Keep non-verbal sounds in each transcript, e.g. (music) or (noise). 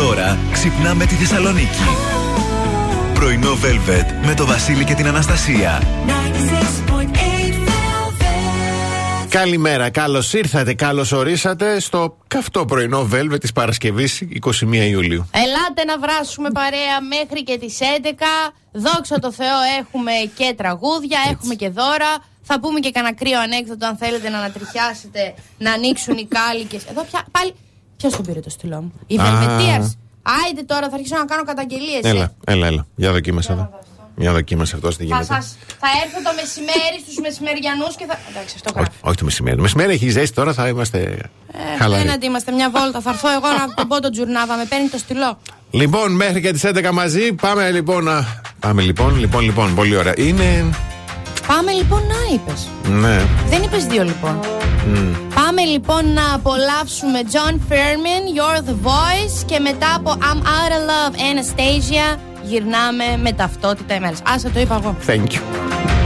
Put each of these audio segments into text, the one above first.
Τώρα ξυπνάμε τη Θεσσαλονίκη. Πρωινό Velvet με το Βασίλη και την Αναστασία. Καλημέρα, καλώς ήρθατε, καλώς ορίσατε στο καυτό πρωινό Velvet της Παρασκευής 21 Ιουλίου. Ελάτε να βράσουμε παρέα μέχρι και τις 11. Δόξα τω Θεώ, έχουμε και τραγούδια, έχουμε και δώρα. Θα πούμε και κανένα κρύο ανέκδοτο αν θέλετε να ανατριχιάσετε, να ανοίξουν οι κάλικες. Εδώ πια, πάλι. Ποιος τον πήρε το στυλό μου, Η Βελβετίας. Άιντε τώρα, θα αρχίσω να κάνω καταγγελίες. Έλα, έλα, έλα. Για δοκίμασα εδώ. Για δοκίμασε αυτό τι γίνεται. Θα, σας, θα έρθω το μεσημέρι στους μεσημεριανούς και θα. Εντάξει, αυτό όχι, όχι το μεσημέρι. Το μεσημέρι έχει ζέστη τώρα, θα είμαστε. Ε, χαλαροί. Έναντι είμαστε μια βόλτα. Θα έρθω εγώ να τον πω τον τζουρνάβα. Με παίρνει το στυλό. Λοιπόν, μέχρι και τις 11 μαζί. Πάμε λοιπόν. Να... Πάμε λοιπόν, λοιπόν, λοιπόν. Πολύ ωραία. Είναι. Πάμε λοιπόν να είπες. Ναι. Δεν είπες δύο λοιπόν. Mm. Πάμε λοιπόν να απολαύσουμε John Furman, You're the Voice και μετά από I'm Out of Love, Anastasia γυρνάμε με ταυτότητα ημέρας. Άσε το είπα εγώ. Thank you.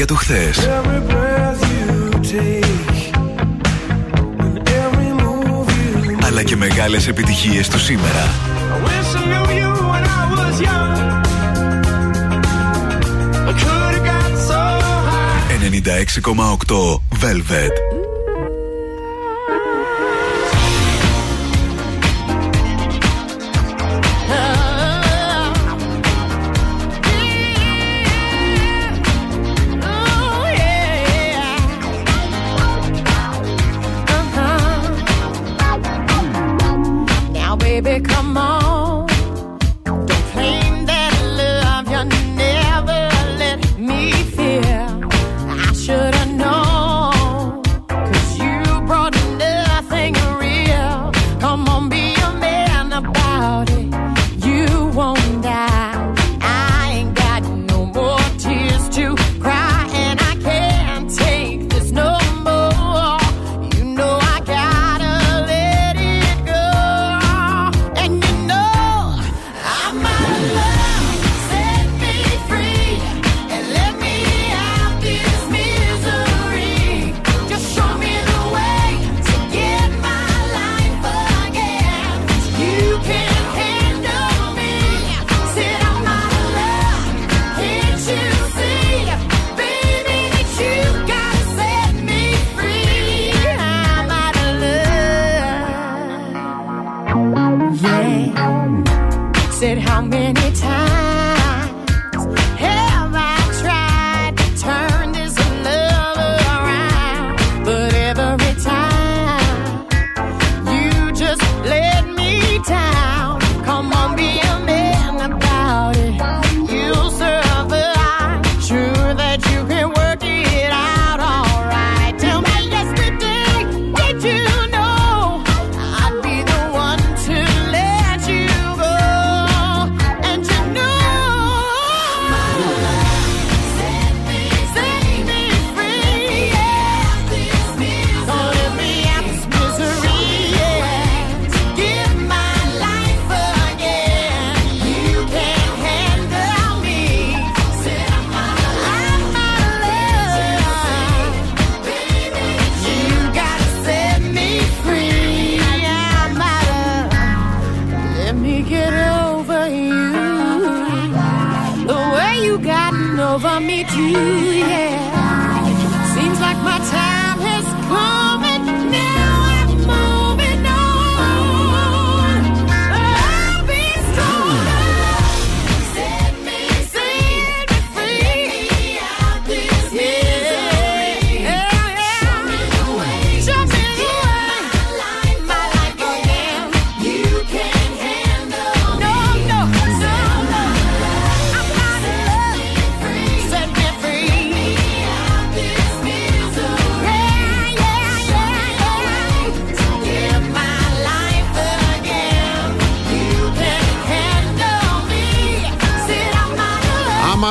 για το χθες. Αλλά και μεγάλες επιτυχίες του σήμερα. 96,8 Velvet.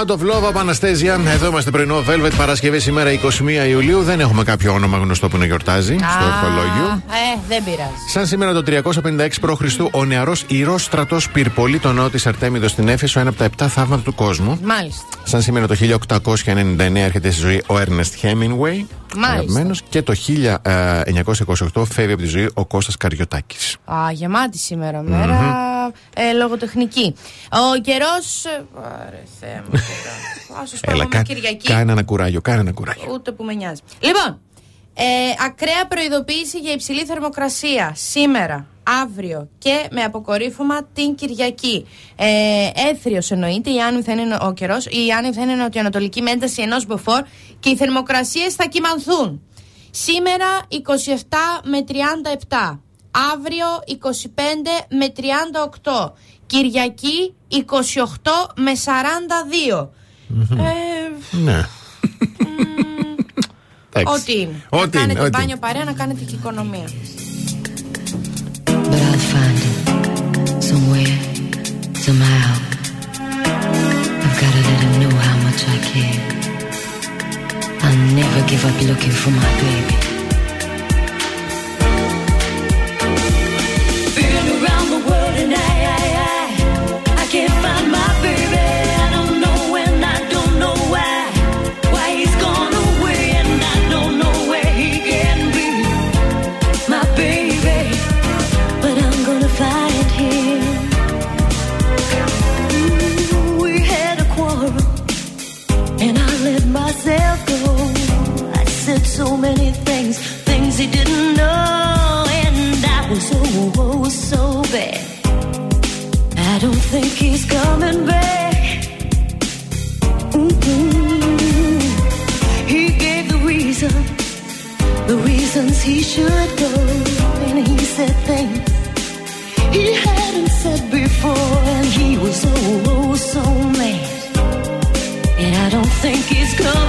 Of love. Amount of Love από Αναστέζια. Εδώ είμαστε πρωινό Velvet Παρασκευή σήμερα 21 Ιουλίου. Δεν έχουμε κάποιο όνομα γνωστό που να γιορτάζει στο ορθολόγιο. Ε, δεν πειράζει. Σαν σήμερα το 356 π.Χ. ο νεαρός ιερό στρατός πυρπολεί τον νέο της Αρτέμιδο στην Έφεσο, ένα από τα επτά θαύματα του κόσμου. Μάλιστα. Σαν σήμερα το 1899 έρχεται στη ζωή ο Έρνεστ Hemingway. Μάλιστα. αγαπημένος, Και το 1928 φεύγει από τη ζωή ο Κώστας Καριωτάκης. Α, γεμάτη σήμερα μέρα. Ε, λογοτεχνική. Ο καιρός. Άρε, Θεέ μου. τώρα. Α σου Έλα, πω κα, Κυριακή. κάνε ένα κουράγιο, κάνε ένα κουράγιο. Ούτε που με νοιάζει. Λοιπόν, ε, ακραία προειδοποίηση για υψηλή θερμοκρασία σήμερα, αύριο και με αποκορύφωμα την Κυριακή. Ε, Έθριος εννοείται, η Άννη θα είναι ο καιρός. Η Άννη θα είναι νοτιοανατολική με ένταση ενός μποφόρ και οι θερμοκρασίες θα κυμανθούν. Σήμερα 27 με 37. Αύριο 25 με 38. Κυριακή 28 με 42. Ε, Ναι. Εντάξει. Ό,τι είναι. Ό,τι να είναι, κάνετε ό,τι μπάνιο είναι. παρέα, να κάνετε και οικονομία. But I'll find it somewhere, somehow. I've gotta let him know how much I care. I'll never give up looking for my baby. Things, things he didn't know, and I was oh, oh so bad. I don't think he's coming back. Mm-mm. He gave the reason, the reasons he should go, and he said things he hadn't said before, and he was oh, oh so mad. And I don't think he's coming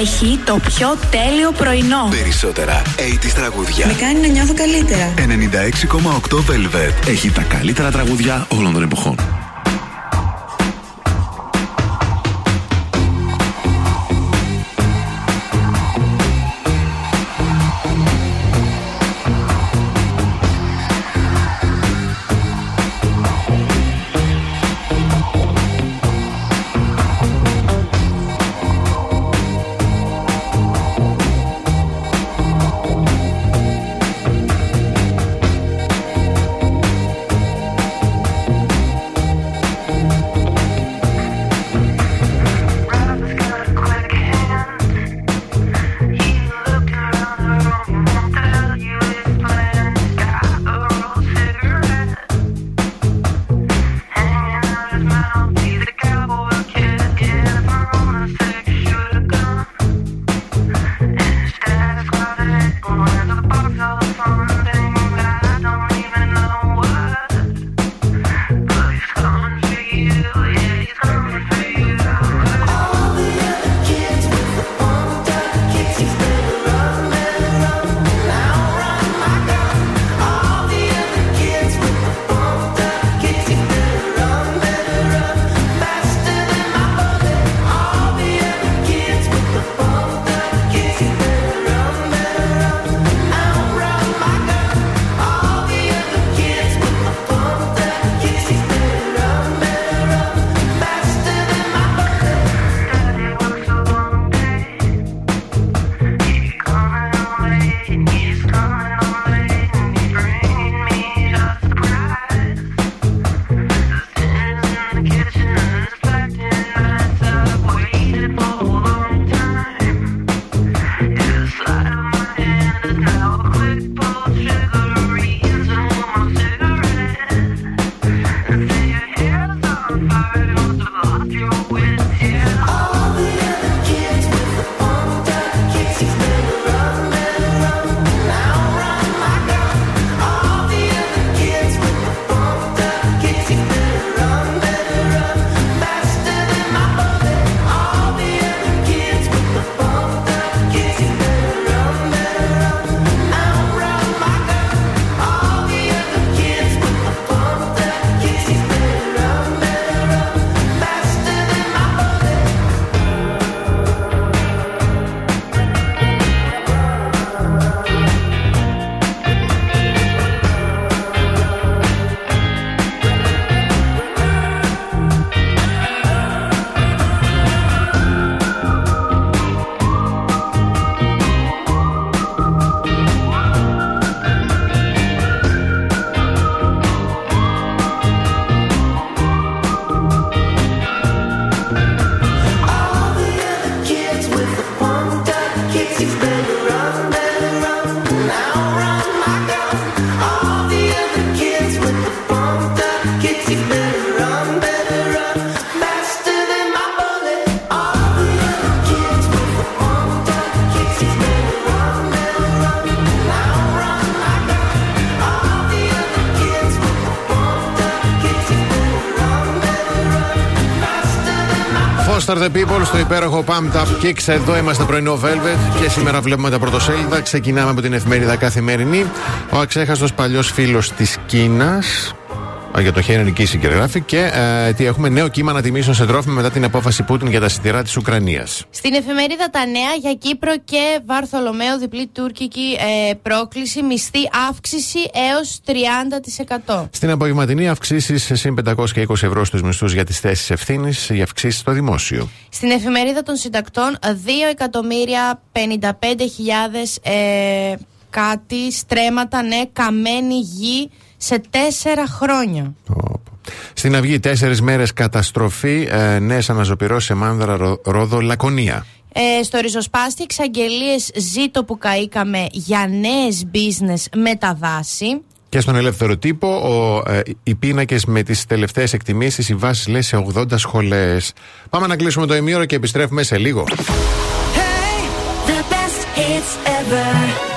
Έχει το πιο τέλειο πρωινό. Περισσότερα 80 τραγούδια. Με κάνει να νιώθω καλύτερα. 96,8 Velvet. Έχει τα καλύτερα τραγούδια όλων των εποχών. Most are the people στο υπέροχο Pumped Up Kicks. Εδώ είμαστε πρωινό Velvet και σήμερα βλέπουμε τα πρωτοσέλιδα. Ξεκινάμε από την εφημερίδα Καθημερινή. Ο αξέχαστος παλιός φίλος της Κίνας. Για το Χένρι Κίσιγκερ συγκεγράφει και ε, τι έχουμε νέο κύμα ανατιμήσεων σε τρόφιμα μετά την απόφαση Πούτιν για τα σιτηρά της Ουκρανίας. Στην εφημερίδα Τα Νέα για Κύπρο και Βαρθολομαίο διπλή τουρκική ε, πρόκληση μισθή αύξηση έως 30%. Στην απογευματινή αυξήσεις σε συν 520 ευρώ στους μισθούς για τις θέσεις ευθύνης για αυξήσεις στο δημόσιο. Στην εφημερίδα των συντακτών 2 εκατομμύρια 55.000 ε, κάτι στρέμματα, ναι, καμένη γη σε τέσσερα χρόνια. Στην Αυγή, τέσσερις μέρες καταστροφή, ε, νέες αναζωπηρώσεις σε Μάνδρα, Ρο- Ρόδο, Λακωνία. Ε, στο ριζοσπάστη εξαγγελίες ζήτω που καήκαμε για νέες business με τα δάση. Και στον ελεύθερο τύπο, ο, ε, οι πίνακες με τις τελευταίες εκτιμήσεις, οι βάσεις λέει σε 80 σχολές. Πάμε να κλείσουμε το ημίωρο και επιστρέφουμε σε λίγο. The best hits ever.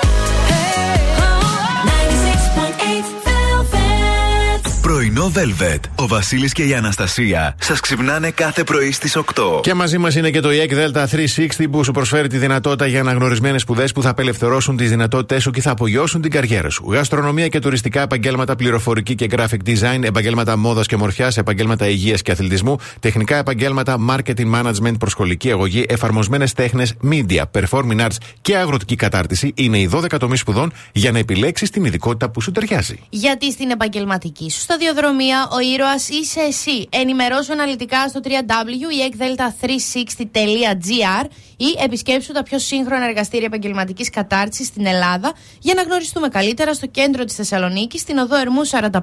Πρωινό Velvet. Ο Βασίλης και η Αναστασία σας ξυπνάνε κάθε πρωί στις 8. Και μαζί μας είναι και το EEC Delta 360 που σου προσφέρει τη δυνατότητα για αναγνωρισμένες σπουδές που θα απελευθερώσουν τις δυνατότητές σου και θα απογειώσουν την καριέρα σου. Γαστρονομία και τουριστικά επαγγέλματα, πληροφορική και graphic design, επαγγέλματα μόδας και μορφιάς, επαγγέλματα υγείας και αθλητισμού, τεχνικά επαγγέλματα, marketing management, προσχολική αγωγή, εφαρμοσμένες τέχνες, media, performing arts και αγροτική κατάρτιση είναι οι 12 τομείς σπουδών για να επιλέξεις την ειδικότητα που σου ταιριάζει. Γιατί στην επαγγελματική σου σταδιοδρομία ο ήρωας είσαι εσύ. Ενημερώσου αναλυτικά στο www.ekdelta360.gr ή επισκέψου τα πιο σύγχρονα εργαστήρια επαγγελματικής κατάρτισης στην Ελλάδα για να γνωριστούμε καλύτερα στο κέντρο της Θεσσαλονίκης, στην οδό Ερμού 45,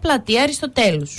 πλατεία Αριστοτέλους.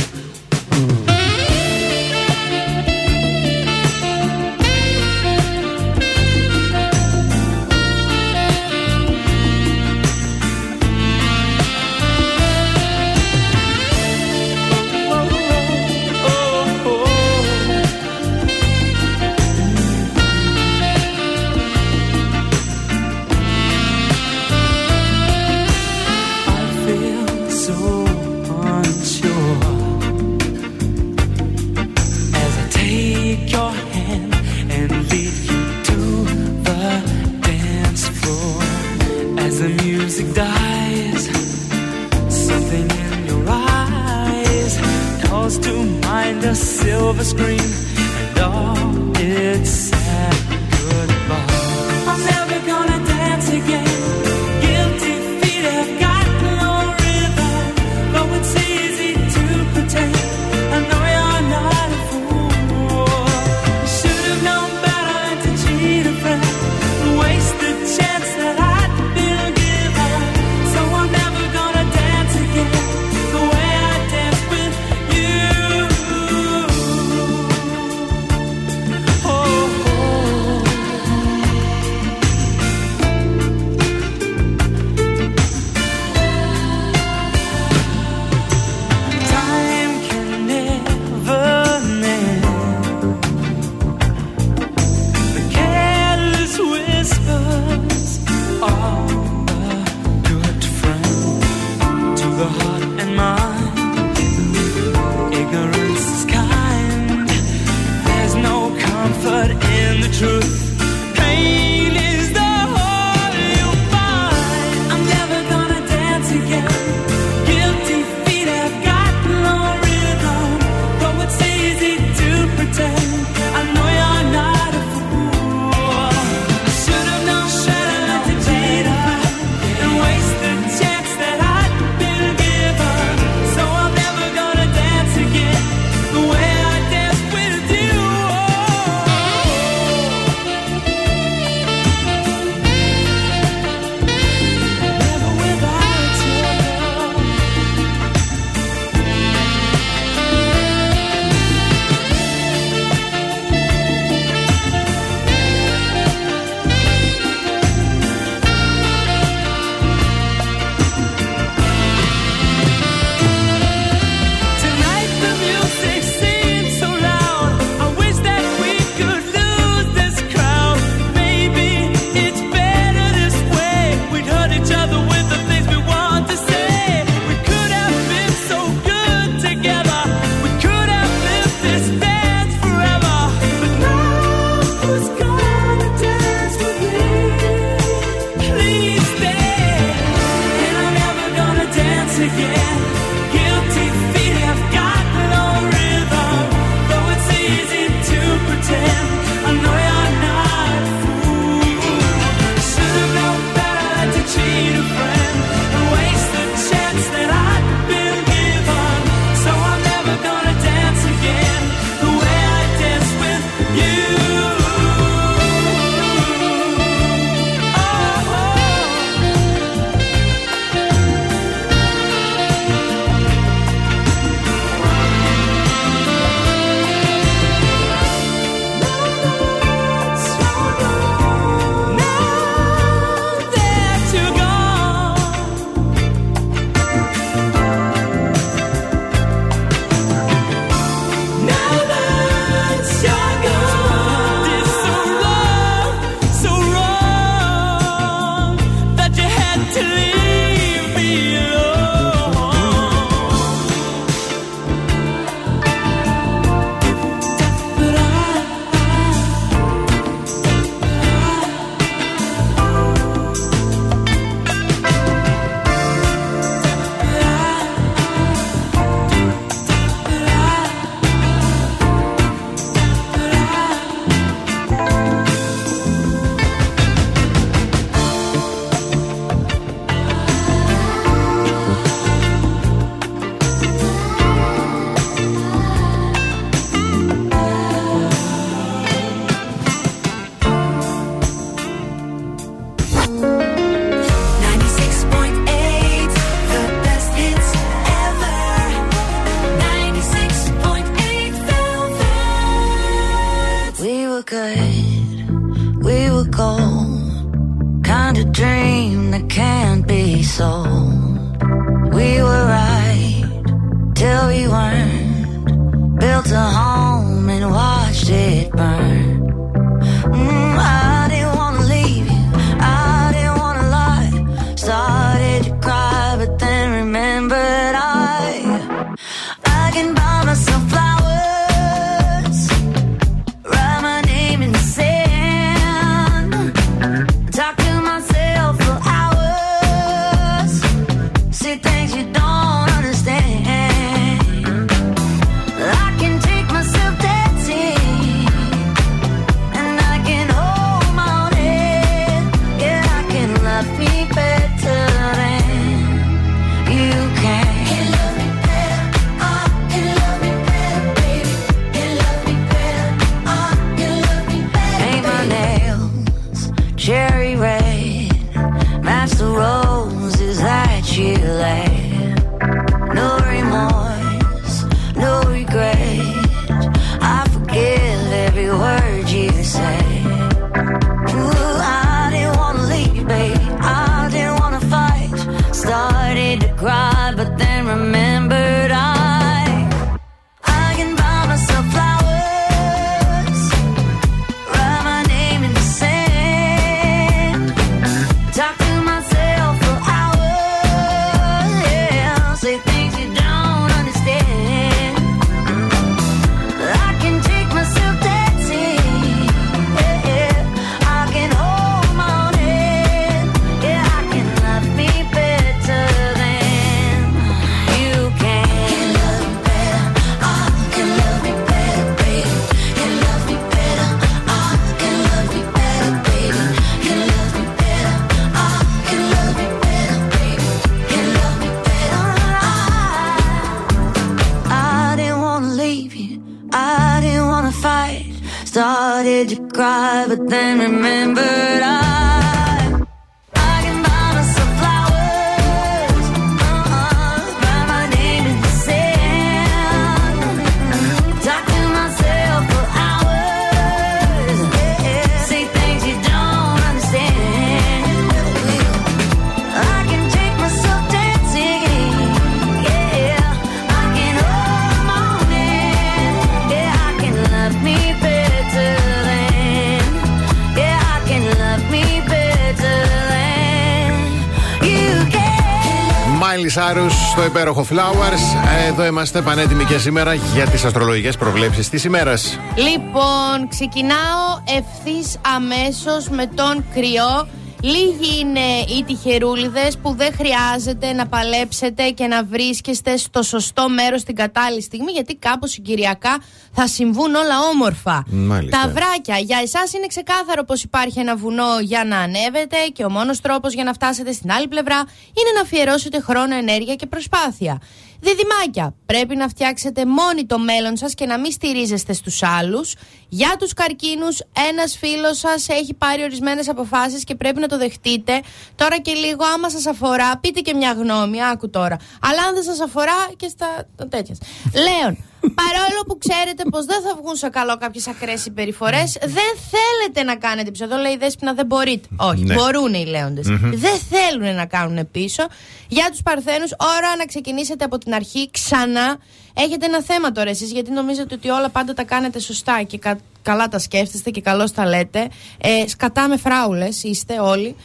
Σάρου στο υπέροχο Flowers. Ε, Εδώ είμαστε πανέτοιμοι και σήμερα για τις αστρολογικές προβλέψεις της ημέρας. Λοιπόν, ξεκινάω ευθύς αμέσως με τον κρυό. Λίγοι είναι οι τυχερούλιδες που δεν χρειάζεται να παλέψετε και να βρίσκεστε στο σωστό μέρος την κατάλληλη στιγμή, γιατί κάπως συγκυριακά θα συμβούν όλα όμορφα. Μάλιστα. Τα βράκια. Για εσάς είναι ξεκάθαρο πως υπάρχει ένα βουνό για να ανέβετε και ο μόνος τρόπος για να φτάσετε στην άλλη πλευρά είναι να αφιερώσετε χρόνο, ενέργεια και προσπάθεια. Διδυμάκια, πρέπει να φτιάξετε μόνοι το μέλλον σας και να μην στηρίζεστε στους άλλους. Για τους καρκίνους, ένας φίλος σας έχει πάρει ορισμένες αποφάσεις και πρέπει να το δεχτείτε. Τώρα και λίγο, άμα σας αφορά, πείτε και μια γνώμη, άκου τώρα. Αλλά αν δεν σας αφορά και στα τέτοια. Λέων, παρόλο που ξέρετε πως δεν θα βγουν σε καλό κάποιες ακραίες συμπεριφορές, δεν θέλετε να κάνετε πίσω. Εδώ λέει η Δέσποινα δεν μπορείτε. Όχι, Ναι. μπορούν οι λέοντες. Δεν θέλουν να κάνουν πίσω. Για τους παρθένους, ώρα να ξεκινήσετε από την αρχή ξανά. Έχετε ένα θέμα τώρα εσείς, γιατί νομίζετε ότι όλα πάντα τα κάνετε σωστά και κα- καλά τα σκέφτεστε και καλώς τα λέτε. Ε, σκατά με φράουλες είστε όλοι.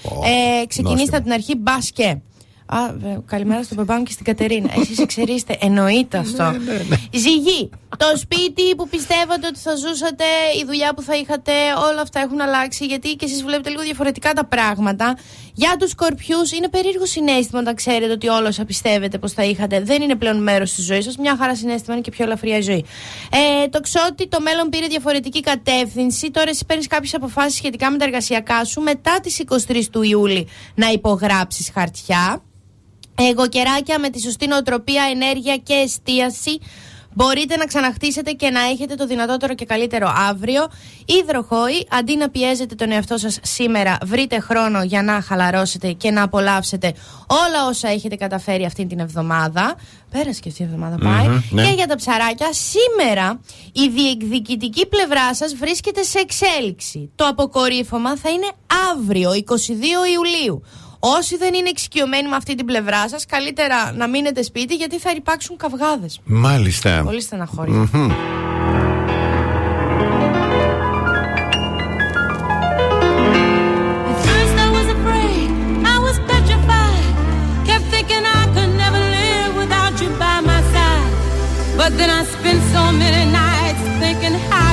ε, ξεκινήστε νόστιμο. από την αρχή, μπας και. Α, βε- καλημέρα στον παπά μου και στην Κατερίνα. (laughs) Εσείς εξαιρείστε, εννοείται αυτό. Ζυγή, το σπίτι που πιστεύατε ότι θα ζούσατε, η δουλειά που θα είχατε, όλα αυτά έχουν αλλάξει γιατί και εσείς βλέπετε λίγο διαφορετικά τα πράγματα. Για τους σκορπιούς είναι περίεργο συνέστημα όταν ξέρετε ότι όλα όσα πιστεύετε πως θα είχατε δεν είναι πλέον μέρος της ζωής σας. Μια χαρά συνέστημα είναι και πιο ελαφριά η ζωή. Ε, το ξότι το μέλλον πήρε διαφορετική κατεύθυνση. Τώρα εσύ παίρνεις κάποιες αποφάσεις σχετικά με τα εργασιακά σου μετά τις 23 του Ιούλη να υπογράψεις χαρτιά. Εγώ καιράκια με τη σωστή νοοτροπία, ενέργεια και εστίαση μπορείτε να ξαναχτίσετε και να έχετε το δυνατότερο και καλύτερο αύριο. Υδροχόη, αντί να πιέζετε τον εαυτό σας σήμερα, βρείτε χρόνο για να χαλαρώσετε και να απολαύσετε όλα όσα έχετε καταφέρει αυτή την εβδομάδα. Πέρασε και αυτή η εβδομάδα πάει. Μμμ, ναι. Και για τα ψαράκια, σήμερα η διεκδικητική πλευρά σας βρίσκεται σε εξέλιξη. Το αποκορύφωμα θα είναι αύριο, 22 Ιουλίου. Όσοι δεν είναι εξοικειωμένοι με αυτή την πλευρά σας, καλύτερα να μείνετε σπίτι γιατί θα υπάρξουν καυγάδες. Μάλιστα. Πολύ στεναχώρια. Μμμ. At first I was afraid, I was petrified. Kept thinking I could never live without you by my side. But then I spent so many nights thinking how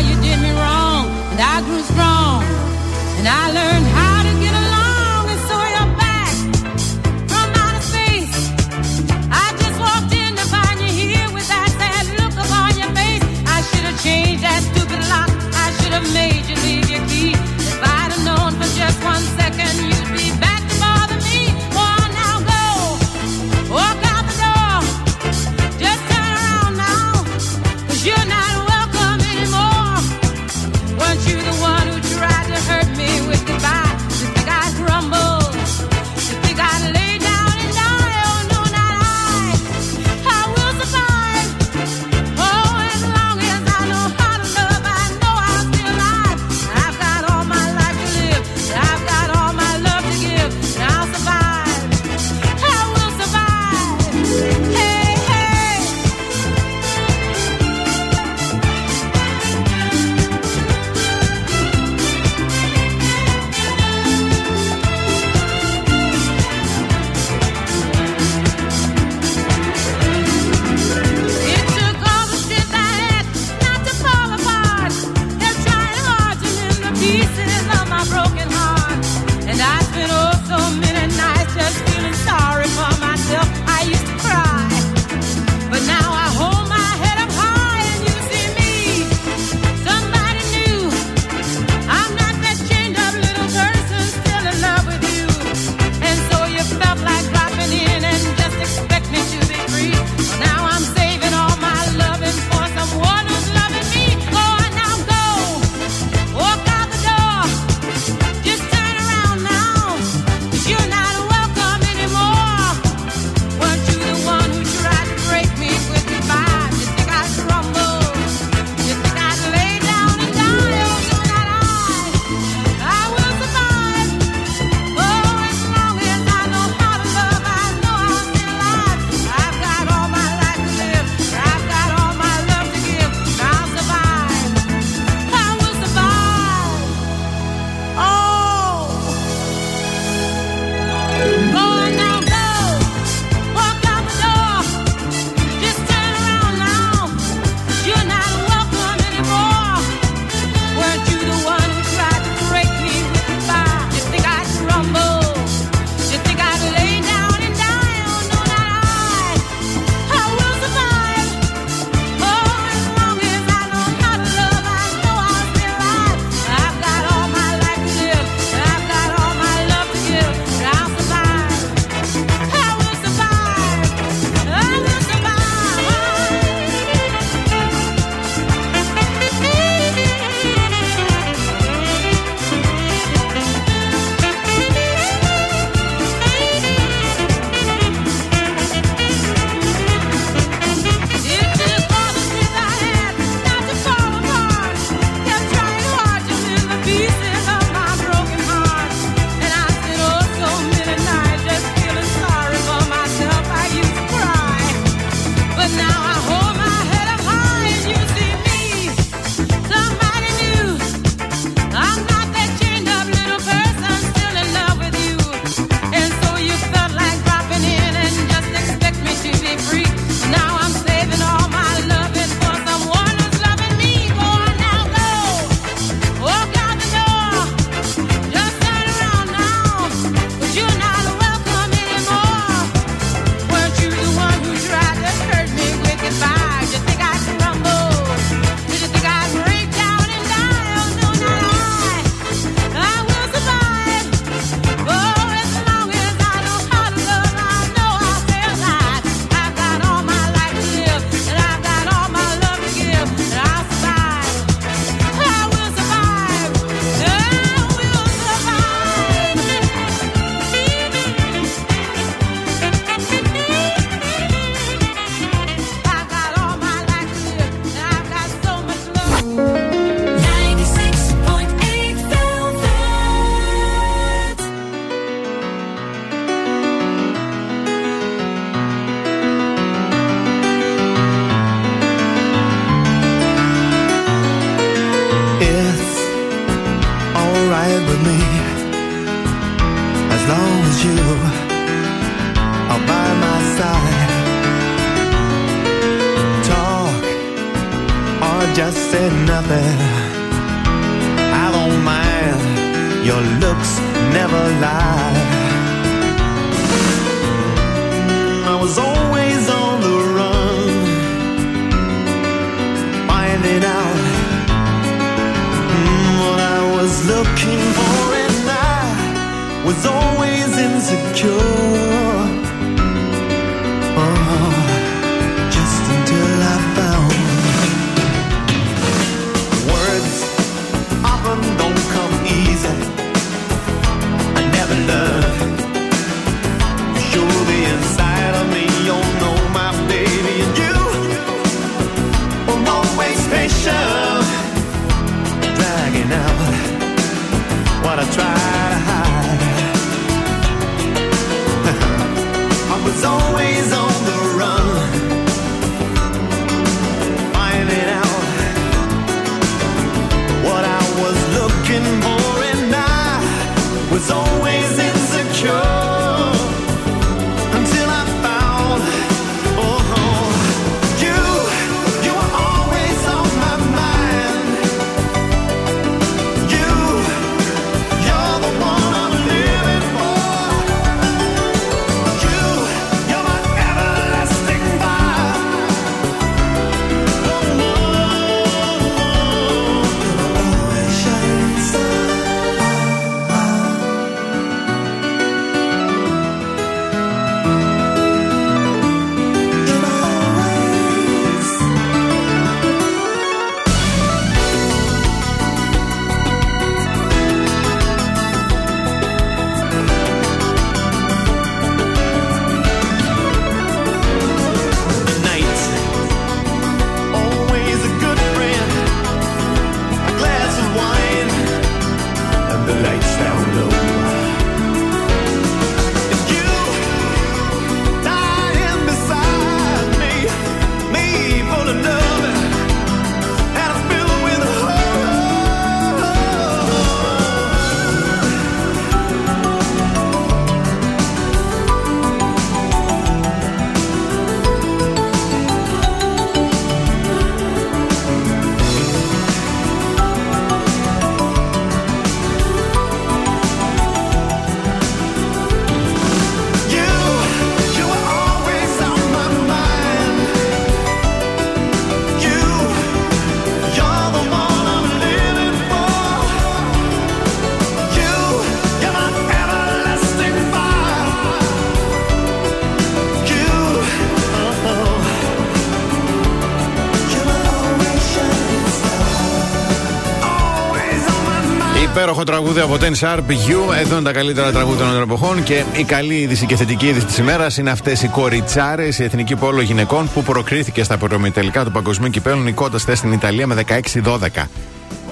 Υπέροχο τραγούδι από Ten Sharp You. Εδώ είναι τα καλύτερα τραγούδια των εποχών. Και η καλή είδηση και θετική είδηση της ημέρας είναι αυτές οι κοριτσάρες, η εθνική πόλο γυναικών που προκρίθηκε στα τελικά του Παγκοσμίου Κυπέλου, νικώντα θε στην Ιταλία με 16-12.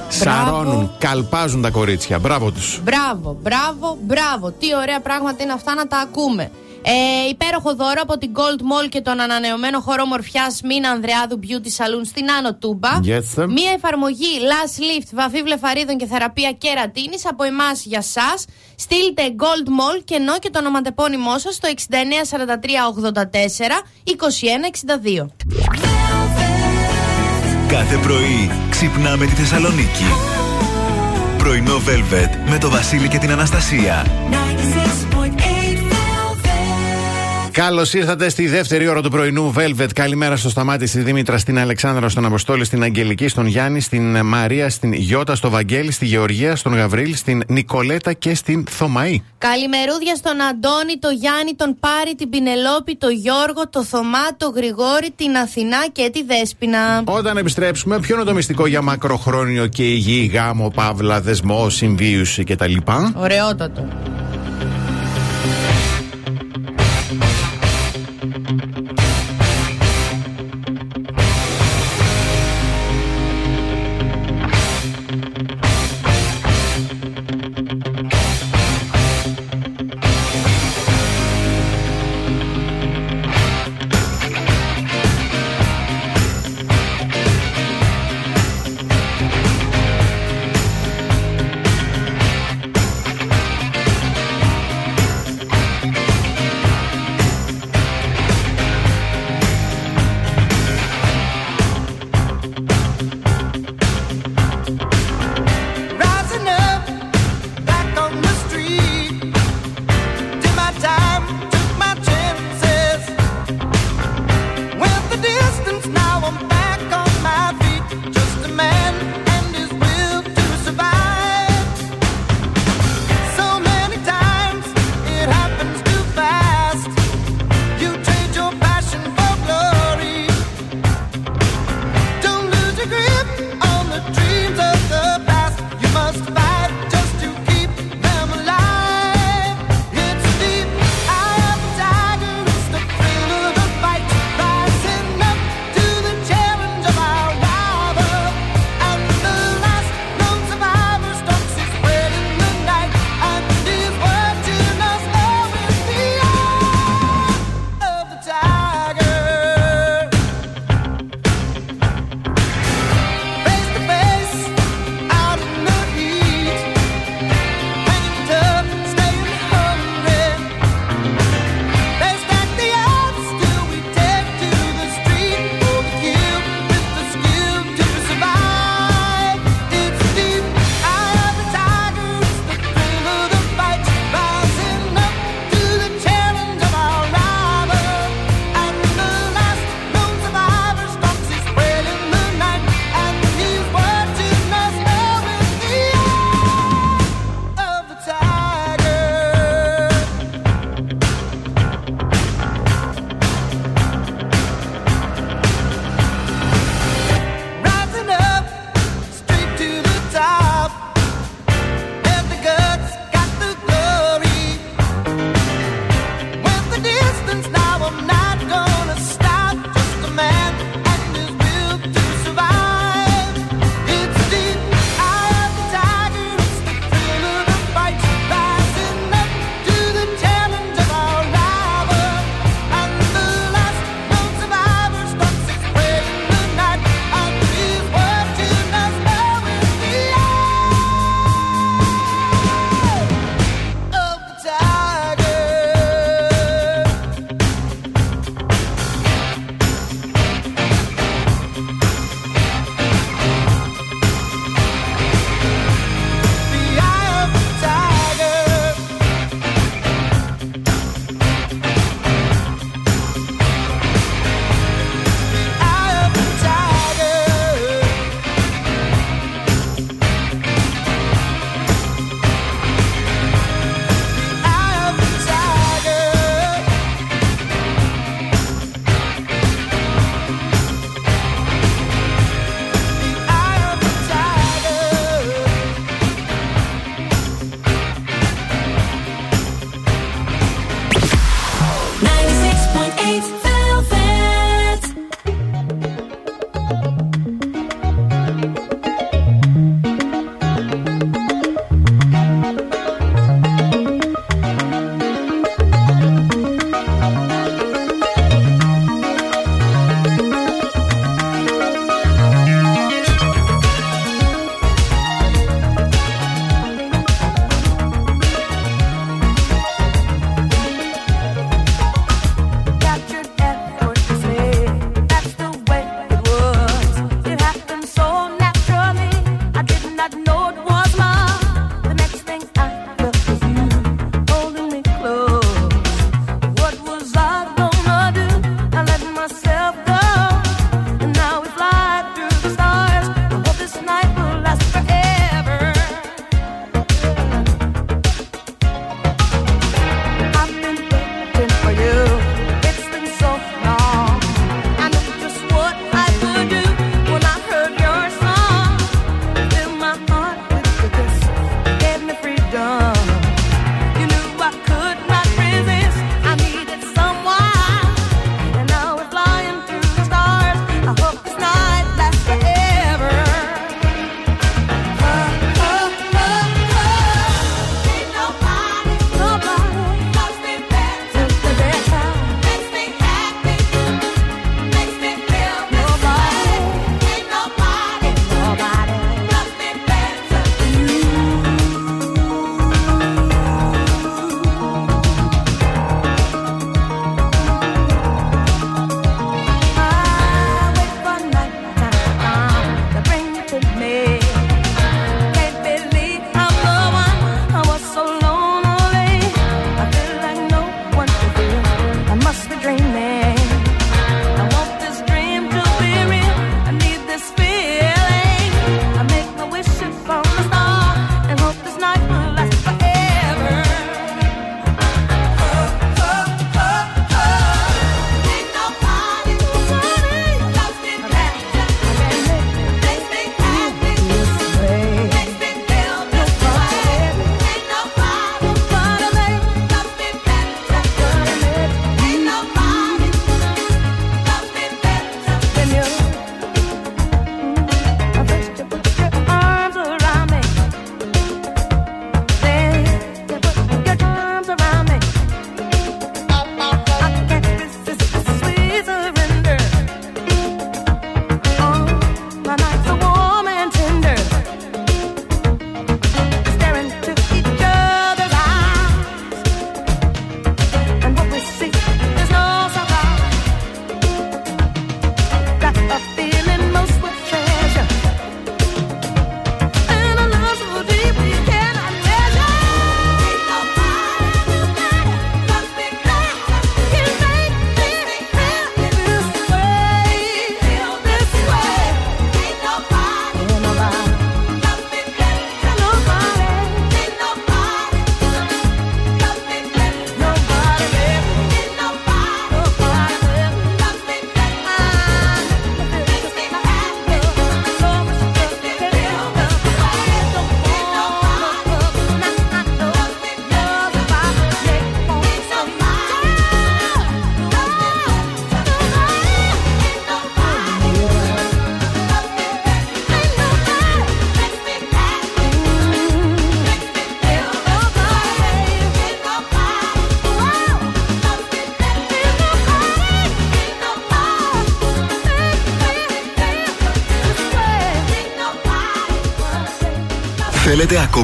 Σαρώνουν, καλπάζουν τα κορίτσια. Μπράβο τους. Μπράβο, μπράβο, μπράβο. Τι ωραία πράγματα είναι αυτά να τα ακούμε. Ε, υπέροχο δώρο από την Gold Mall και τον ανανεωμένο χώρο μορφιάς Μίνα Ανδρεάδου Beauty Saloon στην Άνω Τούμπα. Yes. Μία εφαρμογή Last Lift, βαφή βλεφαρίδων και θεραπεία κερατίνης από εμάς για σας. Στείλτε Gold Mall και ενώ και το ονοματεπώνυμό σας στο 694384 2162. Κάθε πρωί ξυπνάμε τη Θεσσαλονίκη. Πρωινό Velvet με το Βασίλη και την Αναστασία. Καλώς ήρθατε στη δεύτερη ώρα του πρωινού Velvet. Καλημέρα στο Σταμάτη, στη Δήμητρα, στην Αλεξάνδρα, στον Αποστόλη, στην Αγγελική, στον Γιάννη, στην Μαρία, στην Γιώτα, στο Βαγγέλη, στη Γεωργία, στον Γαβρίλ, στην Νικολέτα και στην Θωμαή. Καλημερούδια στον Αντώνη, το Γιάννη, τον Πάρη, την Πινελόπη, το Γιώργο, το Θωμά, το Γρηγόρη, την Αθηνά και τη Δέσποινα. Όταν επιστρέψουμε, ποιο είναι το μυστικό για μακροχρόνιο και υγιή γάμο, παύλα, δεσμό, συμβίωση κτλ. Ωραιότατο.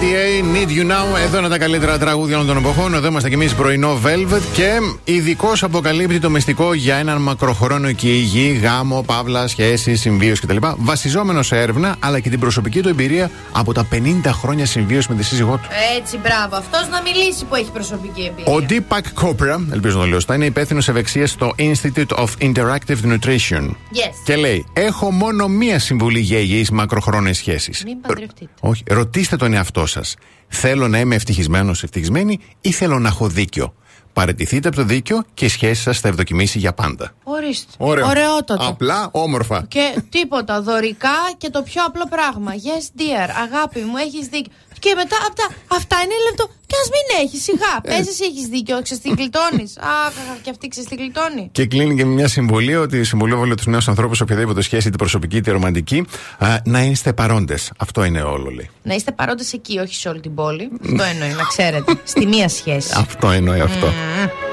Lady A, Need You Now. Εδώ είναι τα καλύτερα τραγούδια όλων των εποχών. Εδώ είμαστε κι εμείς πρωινό Velvet και ειδικός αποκαλύπτει το μυστικό για έναν μακροχρόνιο και υγιή γάμο, παύλα, σχέση, συμβίωση κτλ. Βασιζόμενο σε έρευνα αλλά και την προσωπική του εμπειρία από τα 50 χρόνια συμβίωση με τη σύζυγό του. Έτσι, μπράβο. Αυτός να μιλήσει που έχει προσωπική εμπειρία. Ο Deepak Chopra, ελπίζω να το λέω σωστά, είναι υπεύθυνος ευεξίας στο Institute of Interactive Nutrition. Yes. Και λέει: Έχω μόνο μία συμβουλή για υγιείς μακροχρόνιες σχέσεις. Μην παντρευτείτε. Όχι, ρωτήστε τον εαυτό σας. Θέλω να είμαι ευτυχισμένος, ευτυχισμένη ή θέλω να έχω δίκιο. Παρετηθείτε από το δίκιο και η σχέση σας θα ευδοκιμήσει για πάντα. Ορίστε. Ωραίο. Ωραιότατο. Απλά, όμορφα. Και τίποτα. Δωρικά και το πιο απλό πράγμα. Yes, dear. Αγάπη μου, έχεις δίκιο. Και μετά από τα. Αυτά είναι λεπτό. Και ας μην έχει, σιγά. Πε εσύ έχεις δίκιο. Ξέρεις τι γλιτώνει. Αχ, και αυτή ξέρεις τι γλιτώνει. Και κλείνει και με μια συμβουλή ότι συμβουλεύω τους νέους ανθρώπους, οποιαδήποτε σχέση, είτε προσωπική είτε ρομαντική, α, να είστε παρόντες. Αυτό είναι όλο, λέει. Να είστε παρόντες εκεί, όχι σε όλη την πόλη. Αυτό εννοεί, να ξέρετε. Στη μία σχέση. Αυτό εννοεί αυτό. If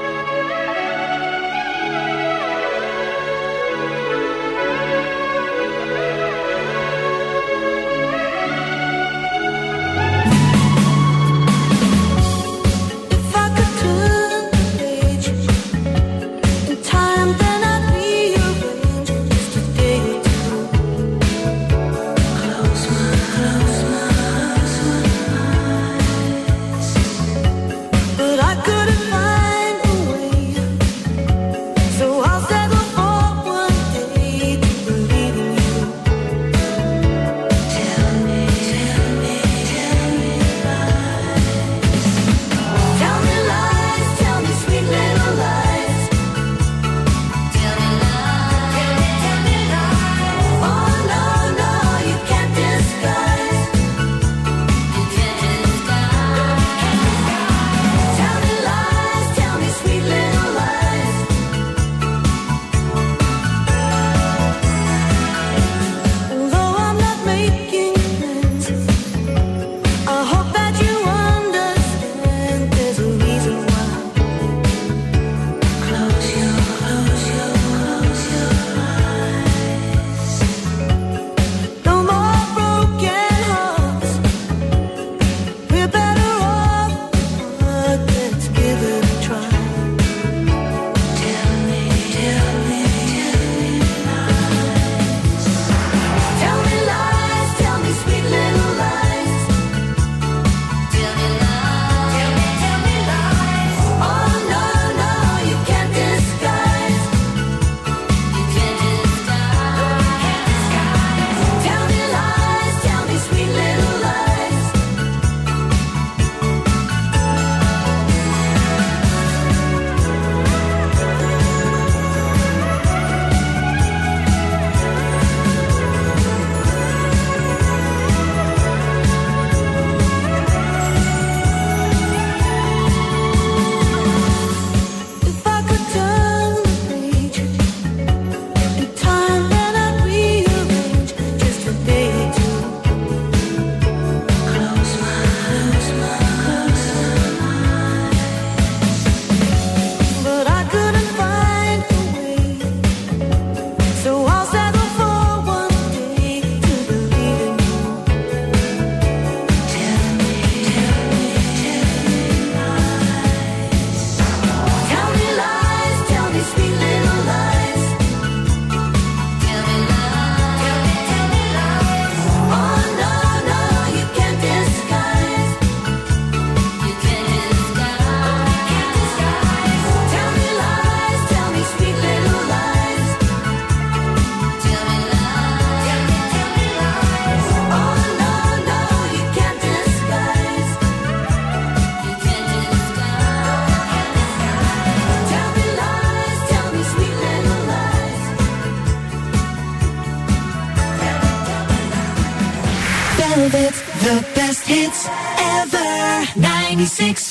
hits ever. 96.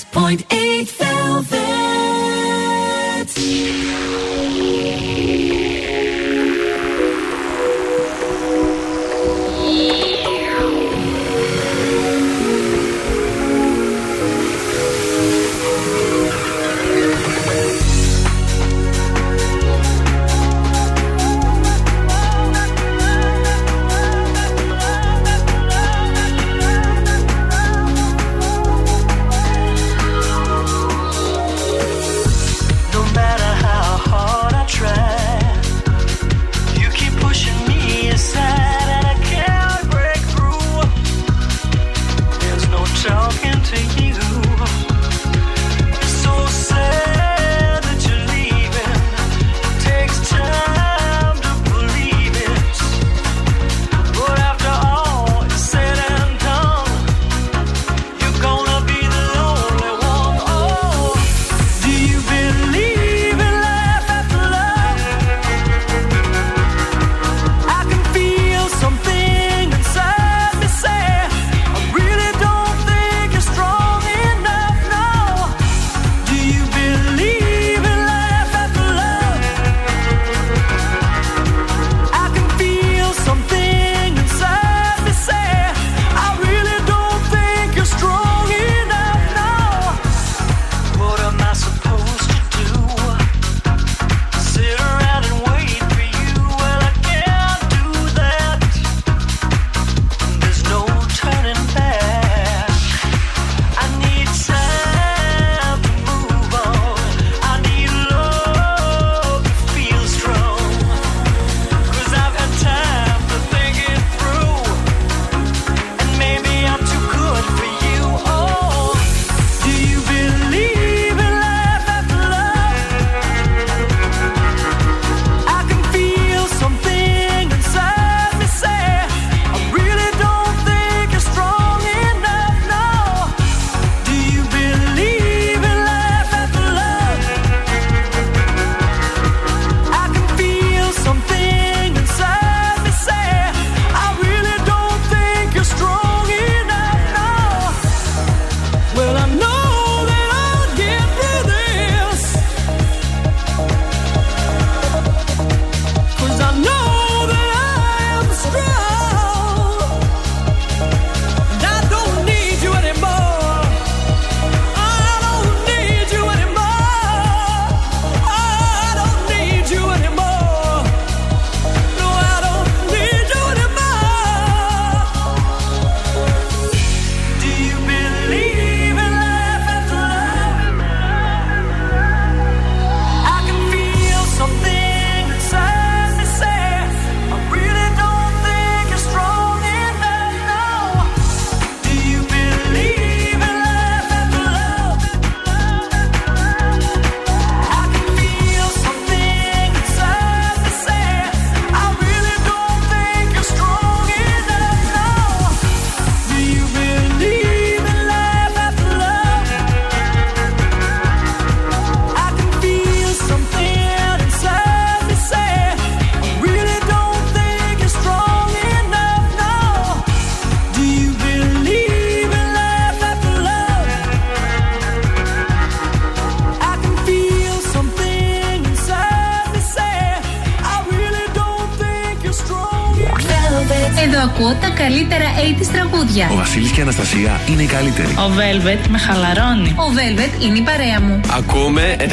Βασίλη και Αναστασία είναι οι καλύτεροι. Ο Velvet με χαλαρώνει. Ο Velvet είναι η παρέα μου. Ακούμε 96,8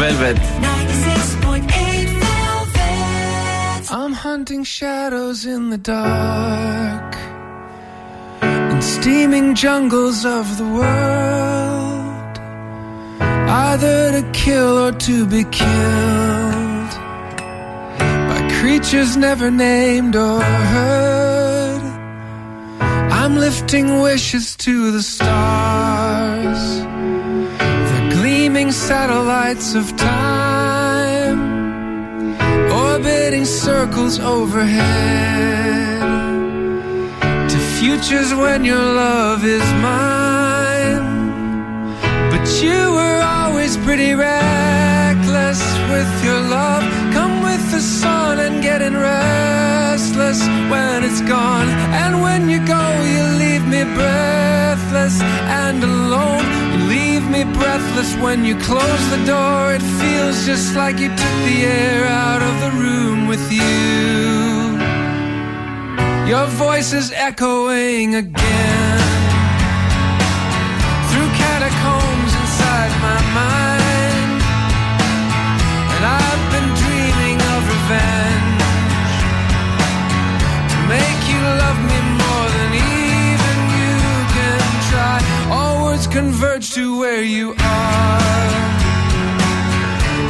Velvet. I'm hunting shadows in the dark In steaming jungles of the world Either to kill or to be killed By creatures never named or heard lifting wishes to the stars. the gleaming satellites of time, orbiting circles overhead. To futures when your love is mine. But you were always pretty reckless with your love. Come with the sun and getting restless when it's gone. And when and alone. You leave me breathless when you close the door. It feels just like you took the air out of the room with you. Your voice is echoing again through catacombs inside my mind. And I've been dreaming of revenge to make you love me All words converge to where you are.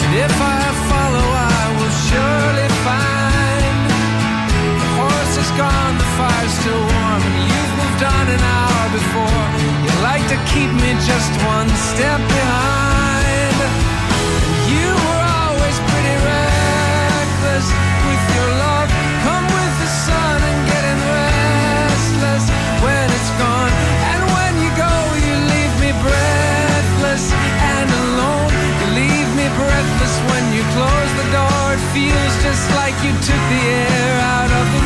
And if I follow, I will surely find the horse is gone, the fire's still warm, and you've moved on an hour before. You like to keep me just one step behind. You were always pretty reckless with your love. Feels just like you took the air out of the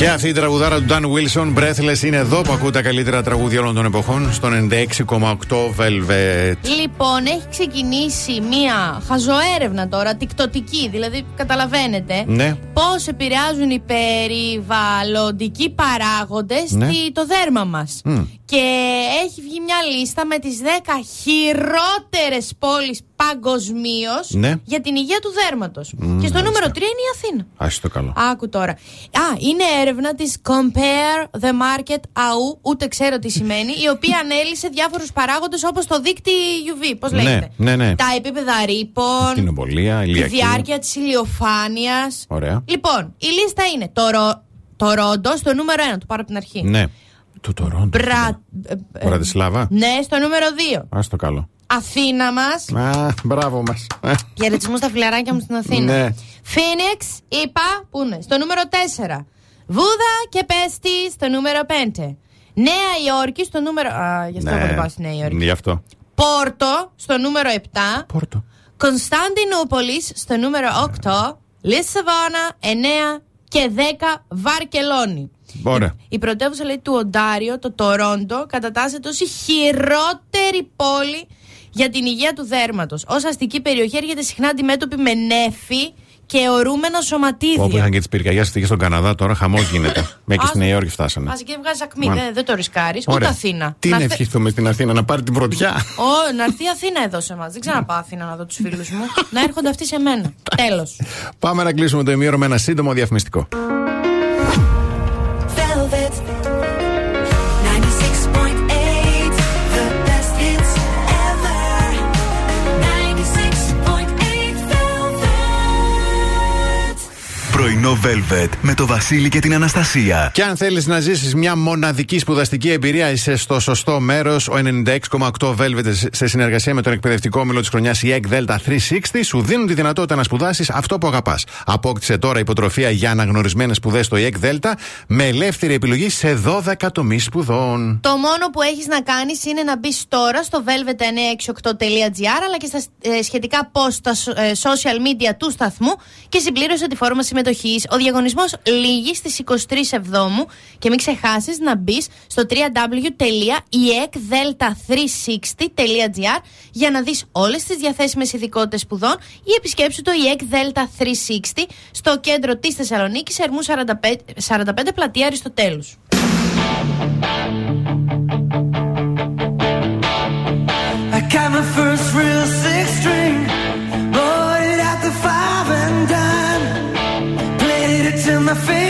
Και αυτή η τραγουδάρα του Dan Wilson, Breathless, είναι εδώ που ακούτε τα καλύτερα τραγούδια όλων των εποχών, στο 96,8 Velvet. Λοιπόν, έχει ξεκινήσει μία χαζοέρευνα τώρα, τικτοτική, δηλαδή καταλαβαίνετε Ναι. πώς επηρεάζουν οι περιβαλλοντικοί παράγοντες Ναι. τη- το δέρμα μας. Μμ. Και έχει βγει μια λίστα με τις 10 χειρότερες πόλεις παγκοσμίως Ναι. για την υγεία του δέρματος. Μμ, και στο μάλιστα. Νούμερο 3 είναι η Αθήνα. Άσε το καλό. Άκου τώρα. Α, είναι έρευνα της Compare the Market AU, ούτε ξέρω τι σημαίνει, η οποία ανέλησε διάφορους παράγοντες όπως το δίκτυ UV. Πώς Ναι, λέγεται. ναι, ναι. Τα επίπεδα ρήπων, Την εμπολία, τη ηλιακή. διάρκεια της ηλιοφάνειας. Ωραία. Λοιπόν, η λίστα είναι το, ρο... το Ρόντο στο νούμερο 1, το πάρω από την αρχή. Ναι. Το Τωρόντο. Μπρα... ε, ε, Βρατισλάβα. Ναι, στο νούμερο 2. Άσε το καλό. Αθήνα μας. Α, μπράβο μας. Χαιρετισμού στα φιλαράκια μου στην Αθήνα. Ναι. Phoenix, είπα, πού είναι, στο νούμερο 4. Βούδα και Πέστη στο νούμερο 5. Νέα Υόρκη στο νούμερο. Α, γι' αυτό Ναι. έχω δεν πάω στη Νέα Υόρκη. Γι' αυτό. Πόρτο στο νούμερο 7. Πόρτο. Κωνσταντινούπολης στο νούμερο 8. Λισαβόνα 9 και 10 Βαρκελόνη. Ωραία. Η πρωτεύουσα λέει του Οντάριο, το Τορόντο, κατατάσσεται ως η χειρότερη πόλη για την υγεία του δέρματος. Ως αστική περιοχή έρχεται συχνά αντιμέτωπη με νέφη και ορούμενα σωματίδια. Όπου είχαν και τις πυρκαγιές στη στον Καναδά, τώρα χαμός γίνεται. (laughs) Μέχρι Ας- στη Νέα Υόρκη φτάσανε. Α και βγάζεις ακμή, Μα- δεν, δεν το ρισκάρεις. Ούτε Ωραία. Αθήνα. Τι να, να έρθει- ευχηθούμε στην Αθήνα, να πάρει την πρωτιά; Ω, να έρθει η Αθήνα εδώ σε εμάς. Δεν ξαναπάω Αθήνα να δω τους φίλους μου. να έρχονται αυτοί σε μένα. (laughs) Τέλος. Πάμε να κλείσουμε το ημίωρο με ένα σύντομο διαφημιστικό. Πρωινό Velvet με το Βασίλη και την Αναστασία. Και αν θέλεις να ζήσεις μια μοναδική σπουδαστική εμπειρία, είσαι στο σωστό μέρος. Ο 96,8 Velvet σε συνεργασία με τον εκπαιδευτικό όμιλο της χρονιάς η EG Delta 360 σου δίνουν τη δυνατότητα να σπουδάσεις αυτό που αγαπάς. Απόκτησε τώρα υποτροφία για αναγνωρισμένες σπουδές στο EG Delta με ελεύθερη επιλογή σε 12 τομείς σπουδών. Το μόνο που έχεις να κάνεις είναι να μπεις τώρα στο velvet968.gr αλλά και στα ε, σχετικά post στα ε, social media του σταθμού και συμπλήρωσε τη φόρμα συμμετοχής. Ο διαγωνισμός λήγει στις 23 Εβδόμου και μην ξεχάσεις να μπεις στο www.iecdelta360.gr για να δεις όλες τις διαθέσιμες ειδικότητες σπουδών ή επισκέψου το IEC Delta 360 στο κέντρο της Θεσσαλονίκης, Ερμού 45, 45 πλατεία Αριστοτέλους. I my face.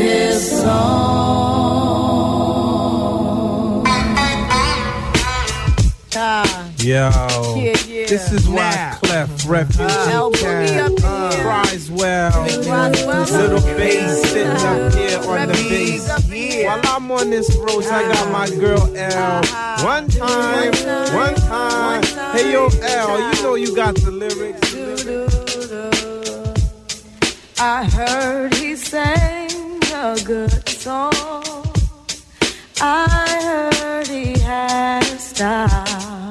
Yeah, yeah. this is why Clef Boogie Cat here. cries well. Roswell Little bass sitting up here on the bass. While I'm on this road, I got my uh-huh. girl L. Uh-huh. One time, one time. Hey yo, L, you know you got the lyrics. I heard he sang a good song. I heard he had a style.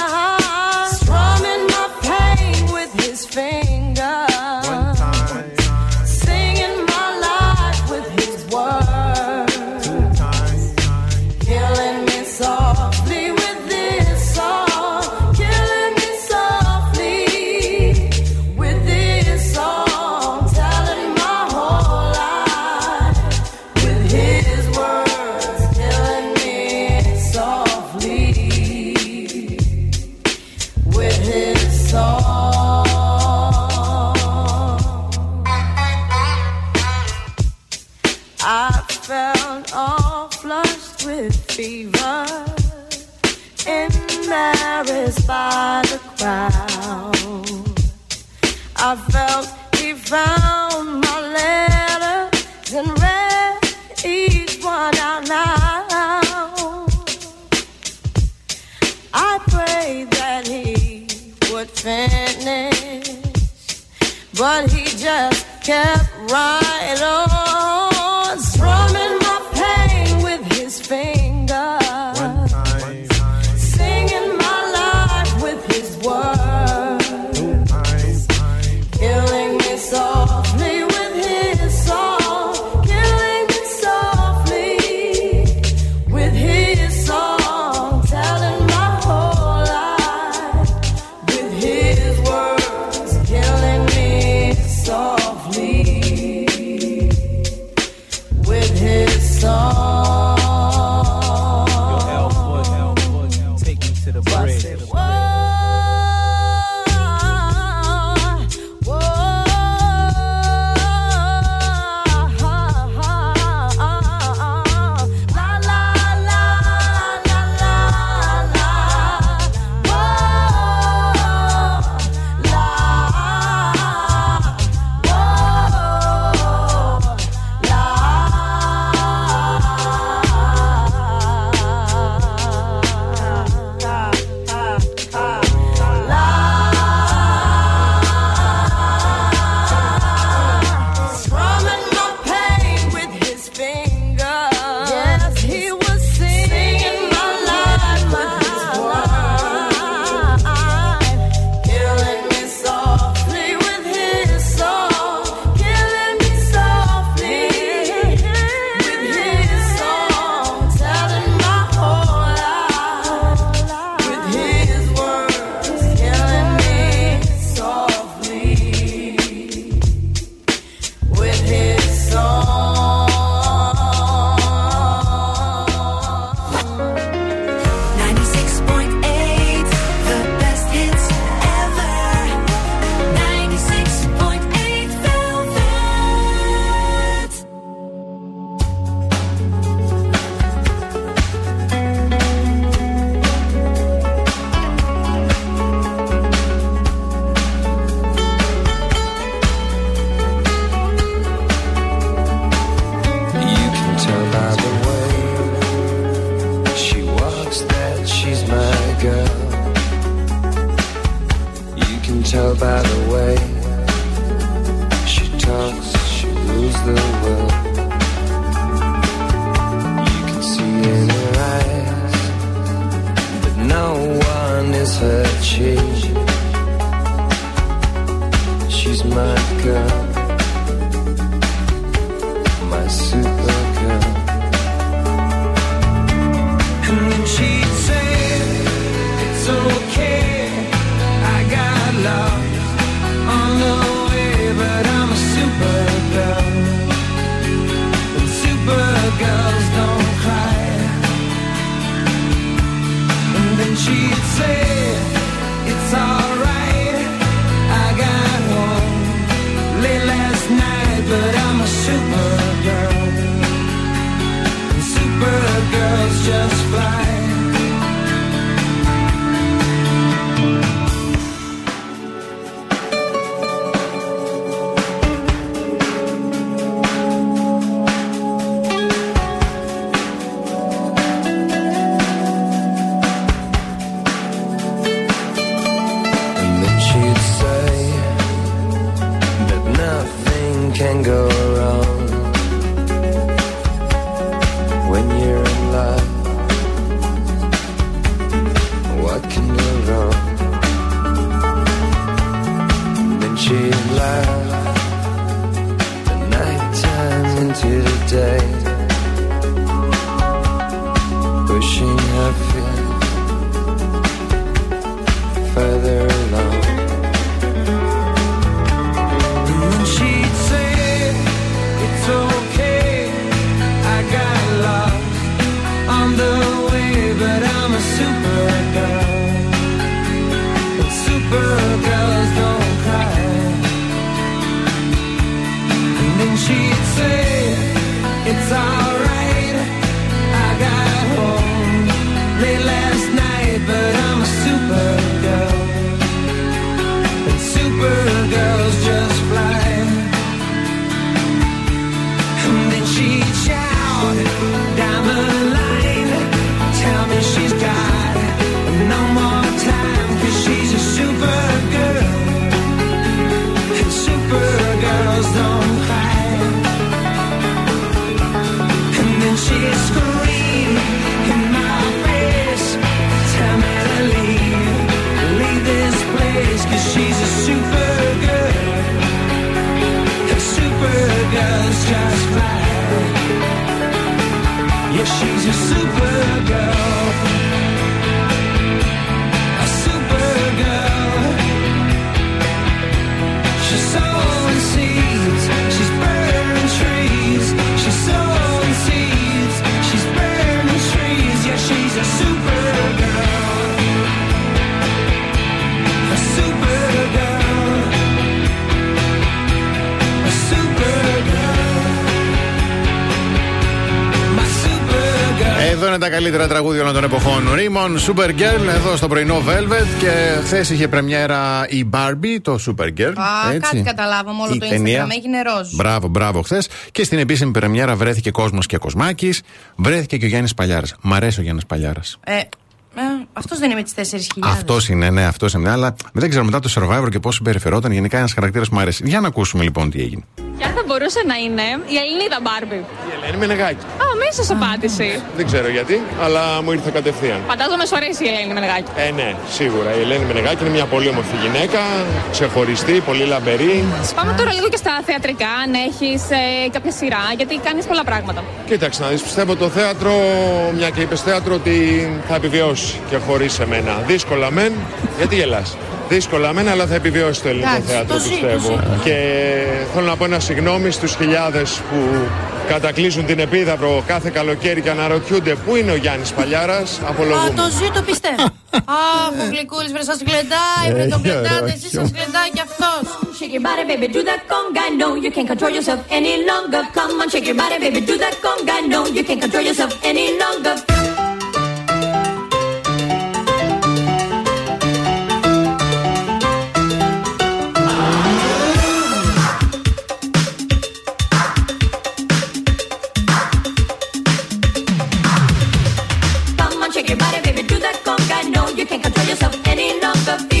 embarrassed by the crowd. I felt he found my letters and read each one out loud. I prayed that he would finish, but he just kept right on girl καλύτερα τραγούδια όλων των εποχών. Ρίμον, Supergirl, εδώ στο πρωινό Velvet. Και χθες είχε πρεμιέρα η Barbie, το Supergirl. Α, έτσι. κάτι καταλάβαμε. Όλο Η το ταινία. Instagram έγινε ροζ. Μπράβο, μπράβο χθες. Και στην επίσημη πρεμιέρα βρέθηκε κόσμος και Κοσμάκης. Βρέθηκε και ο Γιάννης Παλιάρας. Μ' αρέσει ο Γιάννης Παλιάρας. Ε, ε, αυτός δεν είναι με τις 4.000. Αυτός είναι, ναι, αυτός είναι. Αλλά δεν ξέρω μετά το survivor και πώς συμπεριφερόταν. Γενικά ένας χαρακτήρας που μου αρέσει. Για να ακούσουμε λοιπόν τι έγινε. Ποια θα μπορούσε να είναι η Ελληνίδα Μπάρμπι. Η Ελένη Μενεγάκη. Α, αμέσω απάντηση. Δεν ξέρω γιατί, αλλά μου ήρθε κατευθείαν. Φαντάζομαι σου αρέσει η Ελένη Μενεγάκη. Ε, ναι, σίγουρα. Η Ελένη Μενεγάκη είναι μια πολύ όμορφη γυναίκα, ξεχωριστή, πολύ λαμπερή. Πάμε τώρα λίγο και στα θεατρικά, αν έχεις κάποια σειρά, γιατί κάνεις πολλά πράγματα. Κοίταξε να δεις, πιστεύω το θέατρο, μια και είπες θέατρο, ότι θα επιβιώσει και χωρίς εμένα. Δύσκολα μεν, γιατί γελάς. Δύσκολα μεν, αλλά θα επιβιώσει το ελληνικό Εντάξει, θέατρο, το ζει, το πιστεύω. ζει. Και θέλω να πω ένα συγγνώμη στους χιλιάδες που κατακλείζουν την επίδαυρο κάθε καλοκαίρι και αναρωτιούνται πού είναι ο Γιάννης Παλιάρας. Α, Απολογούμε. το ζει, το πιστεύω. (laughs) Αχ, ο γλυκούλης, βρε σας γλεντάει, βρε τον Ε, γλεντάτε, όχι, εσείς σας γλεντάει κι αυτός. Shake your body, baby, do that conga. No, you can't control yourself any longer. Come on, shake your body, baby, do that conga. No, you can't control yourself any longer. the beat.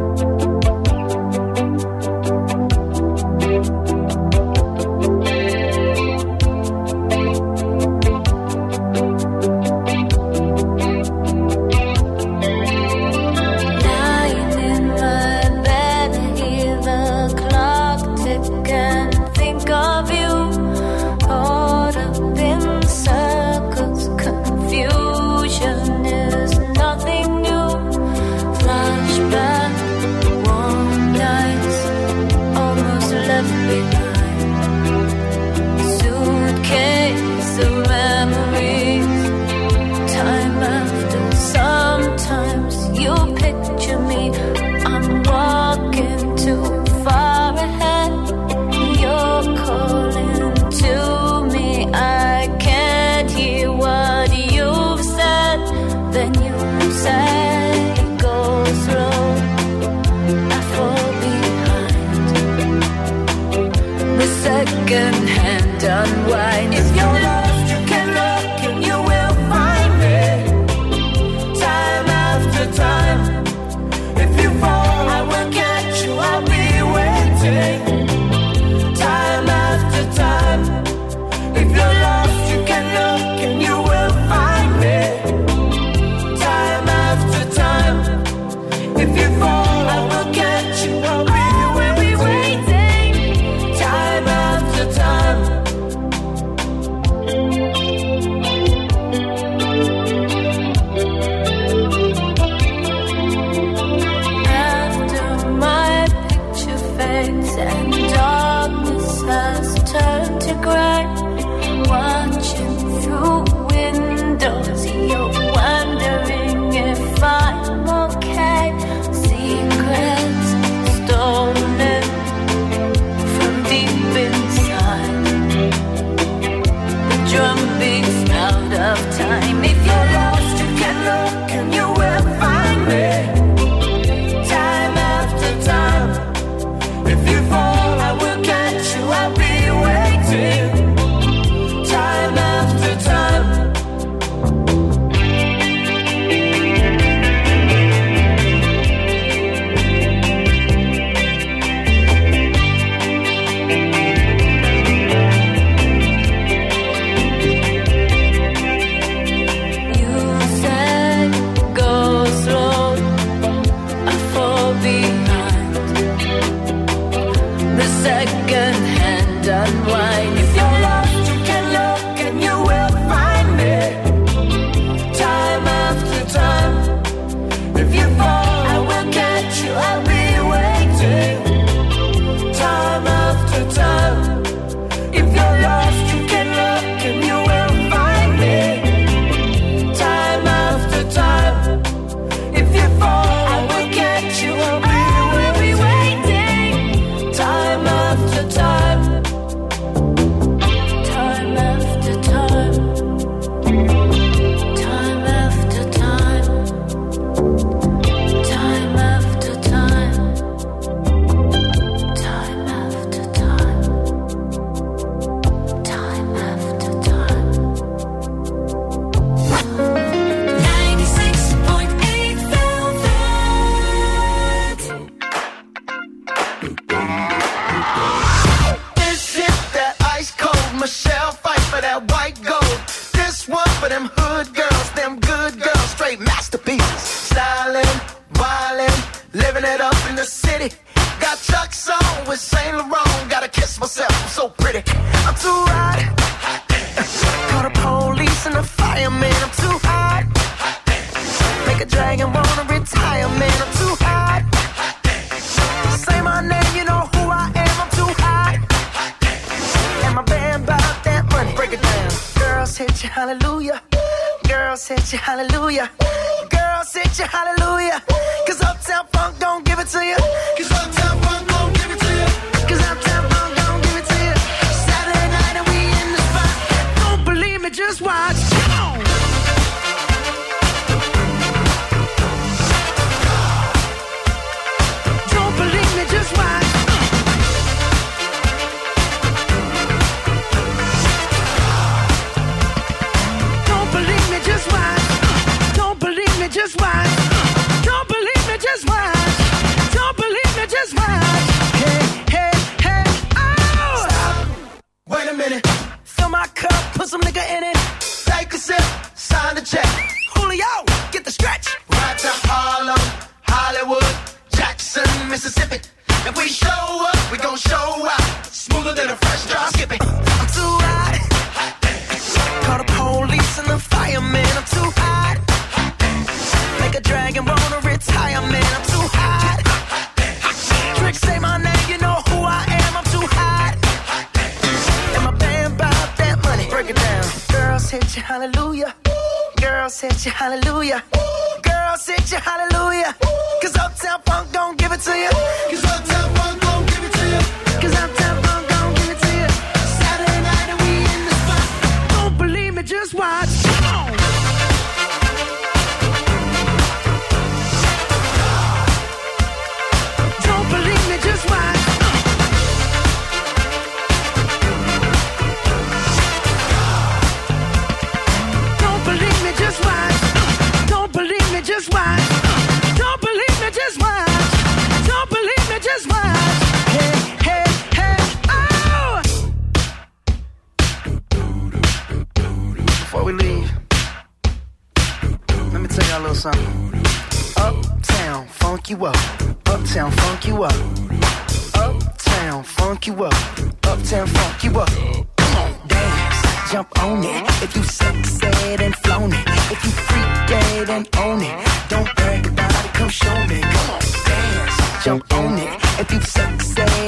second hand unwind. Hallelujah. Girls hit you hallelujah. Cause Uptown Funk don't give it to you. Cause Uptown Funk don't give it to you. Cause Uptown you up. Uptown, funk you up. Uptown, funk you up. Uptown, funk you up. Come on, dance, jump on it. If you succeed and flown it. If you freak dead and own it. Don't brag about it, come show me. Come on, dance, jump on it. If you succeed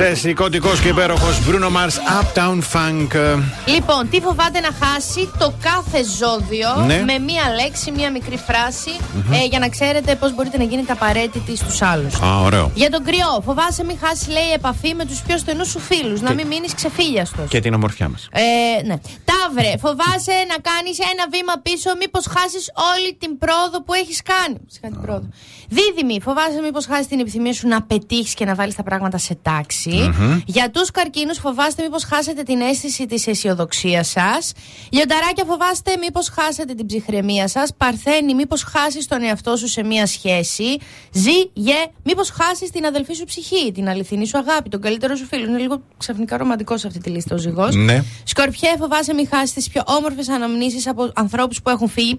Ξεσηκωτικό και υπέροχος Bruno Mars Uptown Funk. ε, Λοιπόν, τι φοβάται να χάσει το κάθε ζώδιο Ναι. με μία λέξη, μία μικρή φράση, Μμμ. ε, για να ξέρετε πώς μπορείτε να γίνετε απαραίτητοι στους άλλους. Α, ωραίο. Για τον κρυό, φοβάσαι μην χάσεις, λέει, επαφή με τους πιο στενούς σου φίλους, να μην μείνεις ξεφύλιαστος. Και την ομορφιά μας. Ε, ναι. Ταύρε, φοβάσαι να κάνεις ένα βήμα πίσω, μήπως χάσεις όλη την πρόοδο που έχεις κάνει. Σιγά την πρόοδο. Δίδυμη, φοβάσαι μήπως χάσεις την επιθυμία σου να πετύχεις και να βάλεις τα πράγματα σε τάξη. Μμμ. Για τους καρκίνους, φοβάστε μήπως χάσετε την αίσθηση της αισιοδοξίας σας. Λιονταράκια, φοβάστε μήπως χάσετε την ψυχραιμία σας. Παρθένη, μήπως χάσεις τον εαυτό σου σε μία σχέση. Ζή, γε, μήπως χάσεις την αδελφή σου ψυχή, την αληθινή σου αγάπη, τον καλύτερο σου φίλο. Είναι λίγο ξαφνικά ρομαντικός σε αυτή τη λίστα ο ζυγός. Ναι. Σκορπιέ, φοβάσαι μην χάσεις τις πιο όμορφες αναμνήσεις από ανθρώπους που έχουν φύγει.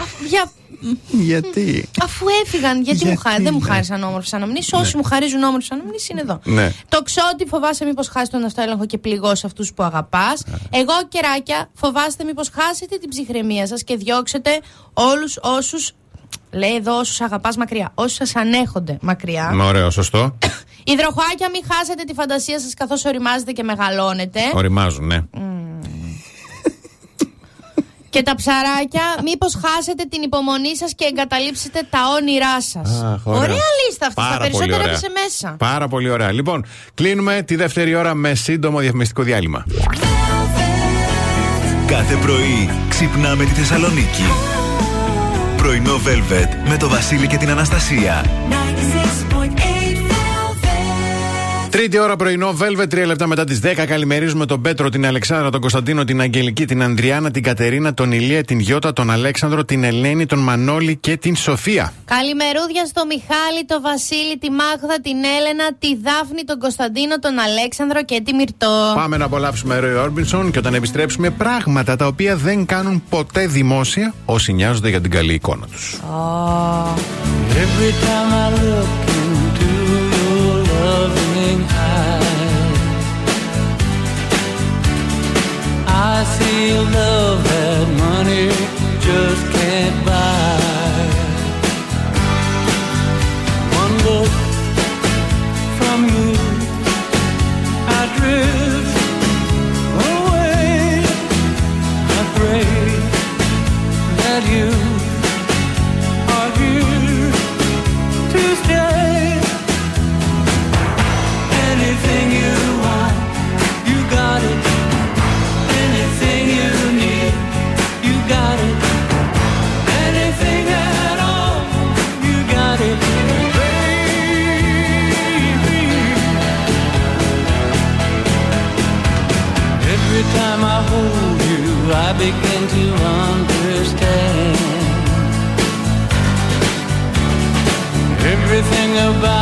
Αφού, για, Γιατί; αφού έφυγαν, γιατί, μου Γιατί, χάρη, δεν μου ναι. χάρισαν όμορφες αναμνήσεις. Όσοι Ναι. μου χαρίζουν όμορφες αναμνήσεις είναι εδώ. Ναι. Το ξότι φοβάσαι μήπως χάσει τον αυτοέλεγχο και πληγώσει αυτούς που αγαπάς. Εγώ, κεράκια, φοβάστε μήπως χάσετε την ψυχραιμία σας και διώξετε όλους όσους. Λέει εδώ όσους αγαπάς μακριά. Όσου σας ανέχονται μακριά. Με ωραίο, σωστό. (coughs) Υδροχοάκια, μην χάσετε τη φαντασία σας καθώς οριμάζετε και μεγαλώνετε. Οριμάζουν, ναι. Και τα ψαράκια, μήπως χάσετε την υπομονή σας και εγκαταλείψετε τα όνειρά σας. Αχ, ωραία. Ωραία λίστα αυτή. Τα Πάρα πολύ περισσότερα ωραία. έπεσε μέσα. Πάρα πολύ ωραία. Λοιπόν, κλείνουμε τη δεύτερη ώρα με σύντομο διαφημιστικό διάλειμμα. Κάθε πρωί ξυπνάμε τη Θεσσαλονίκη. Πρωινό Velvet με το Βασίλη και την Αναστασία. Τρίτη ώρα πρωινό, Velvet, τρία λεπτά μετά τις 10. Καλημερίζουμε τον Πέτρο, την Αλεξάνδρα, τον Κωνσταντίνο, την Αγγελική, την Ανδριάνα, την Κατερίνα, τον Ηλία, την Γιώτα, τον Αλέξανδρο, την Ελένη, τον Μανώλη και την Σοφία. Καλημερούδια στο Μιχάλη, το Βασίλη, τη Μάγδα, την Έλενα, τη Δάφνη, τον Κωνσταντίνο, τον Αλέξανδρο και τη Μυρτό. Πάμε να απολαύσουμε Ροϊ Όρμπινσον και όταν επιστρέψουμε πράγματα τα οποία δεν κάνουν ποτέ δημόσια όσοι νοιάζονται για την καλή εικόνα τους. Every I see love that money just can't buy. About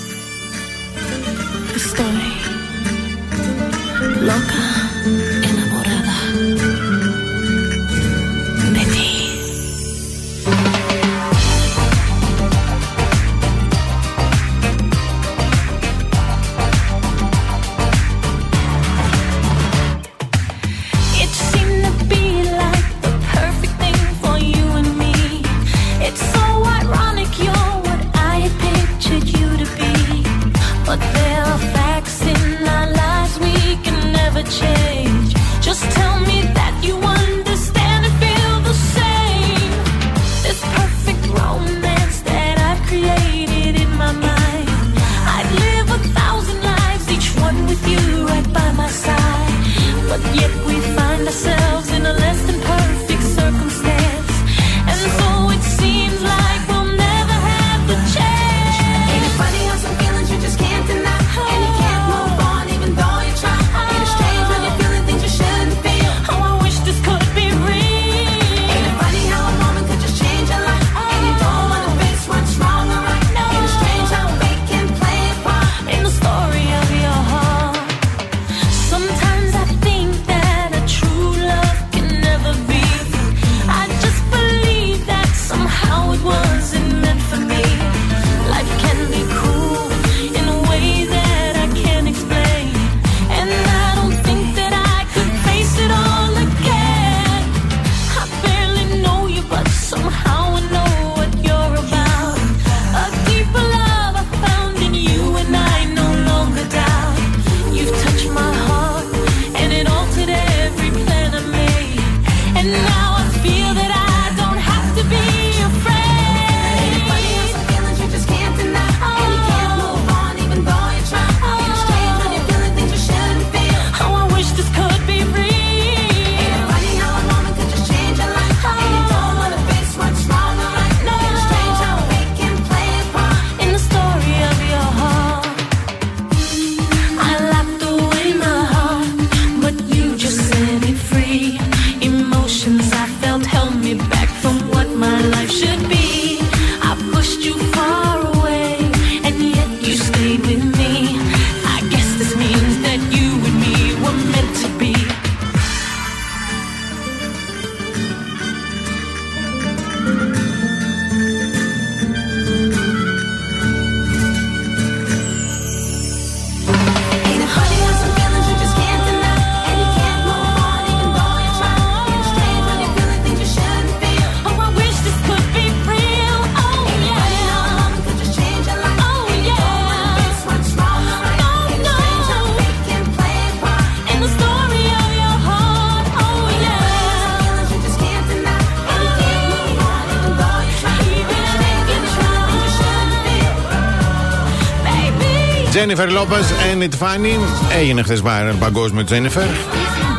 Τζένιφερ Λόπες, and it funny. Έγινε χθες παγκόσμιο Τζένιφερ.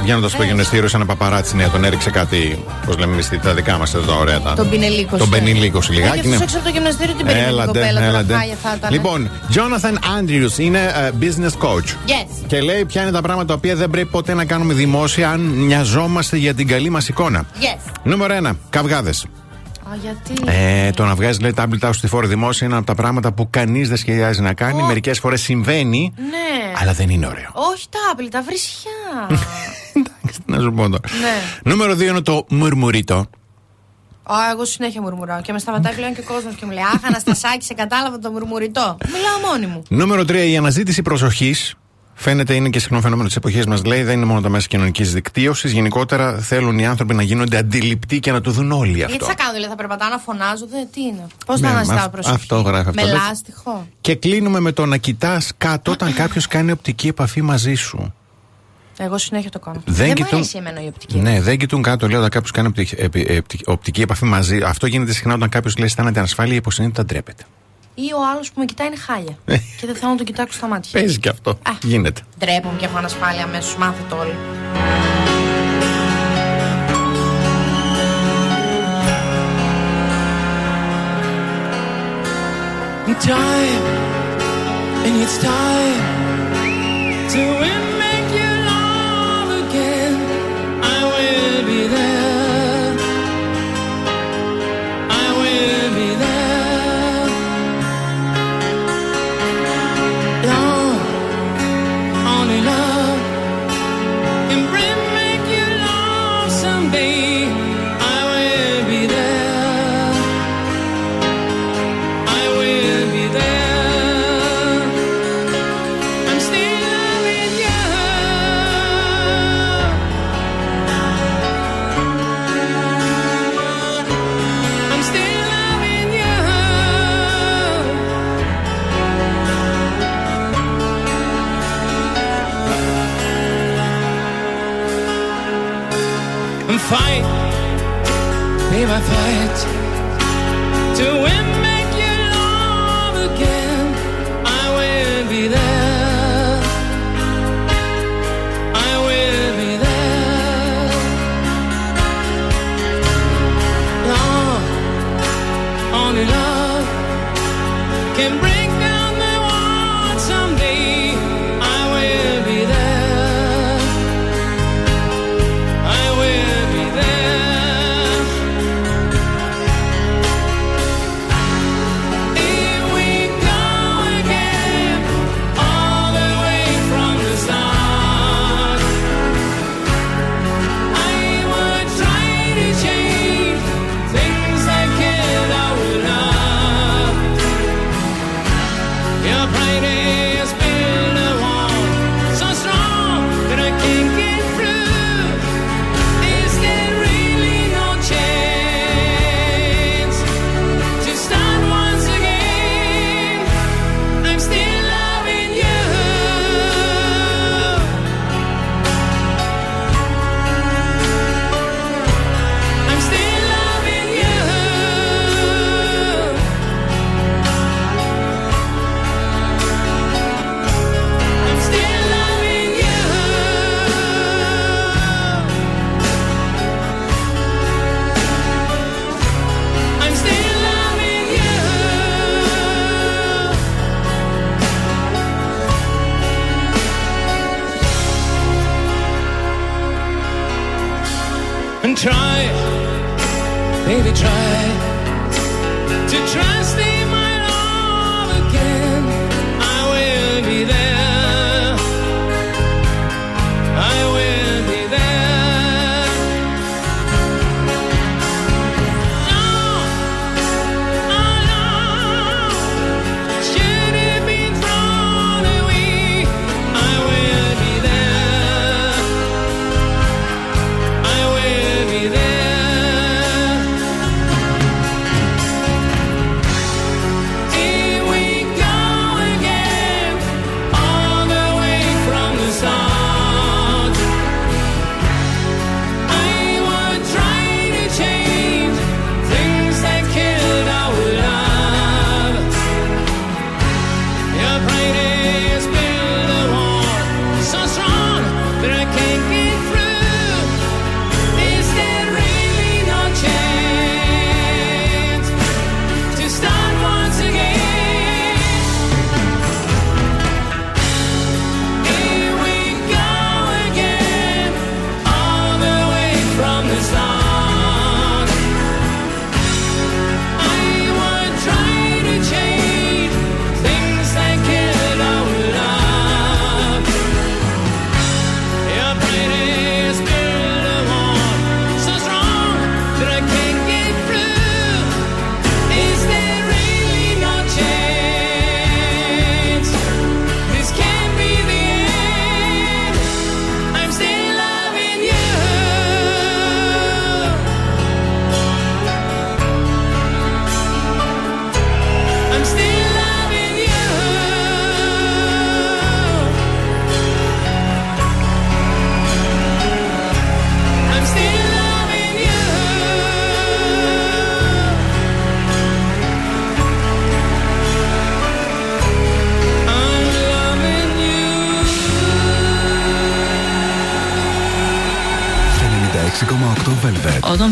Βγαίνοντας από το γυμναστήριο, σε ένα παπαράτσι νέα, τον έριξε κάτι. Πώς λέμε εμείς, τα δικά μας εδώ, ωραία. Τα... Τον πινελίκο. Τον πενιλίκο λιγάκι. Και ναι. έξω από το γυμναστήριο την περιμένει την Έλαντε, κοπέλα. τώρα έλαντε. χάλια θα ήταν. Λοιπόν, Jonathan Andrews είναι ε, business coach. Yes. Και λέει ποια είναι τα πράγματα τα οποία δεν πρέπει ποτέ να κάνουμε δημόσια αν νοιαζόμαστε για την καλή μας εικόνα. Yes. Νούμερο 1. Καυγάδες. Α, γιατί; Ε, το να βγάζει λέει tablet out στη φόρη δημόσια είναι από τα πράγματα που κανείς δεν σχεδιάζει να κάνει. Ω. Μερικές φορές συμβαίνει, Ναι. αλλά δεν είναι ωραίο. Όχι τα άπλη, τα βρισιά. Να σου πω τώρα. ναι. Νούμερο 2 είναι το μουρμουρίτο. Α, εγώ συνέχεια μουρμουράω. Και με σταματάει πλέον και ο κόσμος και μου λέει Αχ, Αναστασάκη, σε κατάλαβα το μουρμουριτό. Μιλάω μόνη μου. Νούμερο 3 η αναζήτηση προσοχής. Φαίνεται είναι και συχνό φαινόμενο της εποχής μας, λέει. Δεν είναι μόνο τα μέσα κοινωνικής δικτύωσης. Γενικότερα θέλουν οι άνθρωποι να γίνονται αντιληπτοί και να το δουν όλοι Γιατί αυτό. θα κάνω, δηλαδή θα περπατάω να φωνάζω, δε, τι είναι; Πώς Ναι, να αναζητάω αυ- προσοχή. αυτό γράφει αυτό. Με Λες. λάστιχο; Και κλείνουμε με το να κοιτάς κάτω όταν (clears throat) κάποιος κάνει οπτική επαφή μαζί σου. Εγώ συνέχεια το κάνω. Δεν δεν μου κοιτούν- αρέσει εμένα η οπτική. Ναι, δεν κοιτούν κάτω, λέω, όταν κάποιος κάνει οπτική, επι- επι- οπτική επαφή μαζί. Αυτό γίνεται συχνά όταν κάποιος λέει αισθάνεται ανασφάλεια ή υποσυνείδητα ντρέπεται ή ο άλλος που με κοιτάει είναι χάλια. Ε. και δεν θέλω να τον κοιτάξω στα μάτια. Παίζει και αυτό. Α, Γίνεται. Ντρέπομαι και έχω ανασφάλεια αμέσως. Μάθε το όλοι. Time, and it's time to win. fein.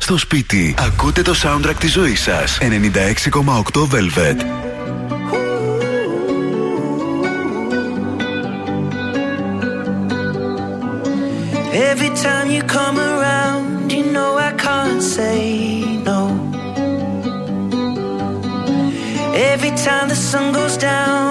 στο σπίτι. Ακούτε το soundtrack τη ζωή σα 96,8 Velvet. Every time you time the sun goes down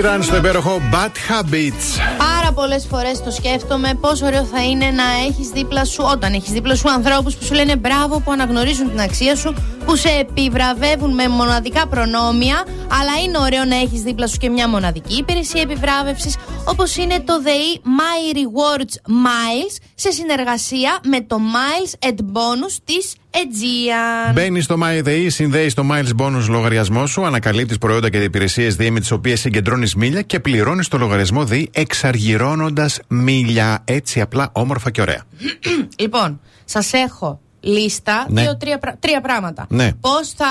true. Ed Sheeran στο υπέροχο Bad Habits. Πάρα πολλές φορές το σκέφτομαι πόσο ωραίο θα είναι να έχεις δίπλα σου, όταν έχεις δίπλα σου ανθρώπους που σου λένε μπράβο, που αναγνωρίζουν την αξία σου, που σε επιβραβεύουν με μοναδικά προνόμια, αλλά είναι ωραίο να έχεις δίπλα σου και μια μοναδική υπηρεσία επιβράβευσης, όπως είναι το ΔΕΗ My Rewards Miles, σε συνεργασία με το Miles and Bonus της Aegean. Μπαίνει στο MyDay, συνδέει το Miles Bonus λογαριασμό σου, ανακαλύπτεις προϊόντα και υπηρεσίε ΔΕΗ με τις οποίες συγκεντρώνεις μίλια και πληρώνεις το λογαριασμό ΔΕΗ εξαργυρώνοντας μίλια. Έτσι απλά, όμορφα και ωραία. (clears throat) Λοιπόν, σας έχω λίστα Ναι. δύο-τρία πρα- τρία πράγματα. Ναι. Πώς θα,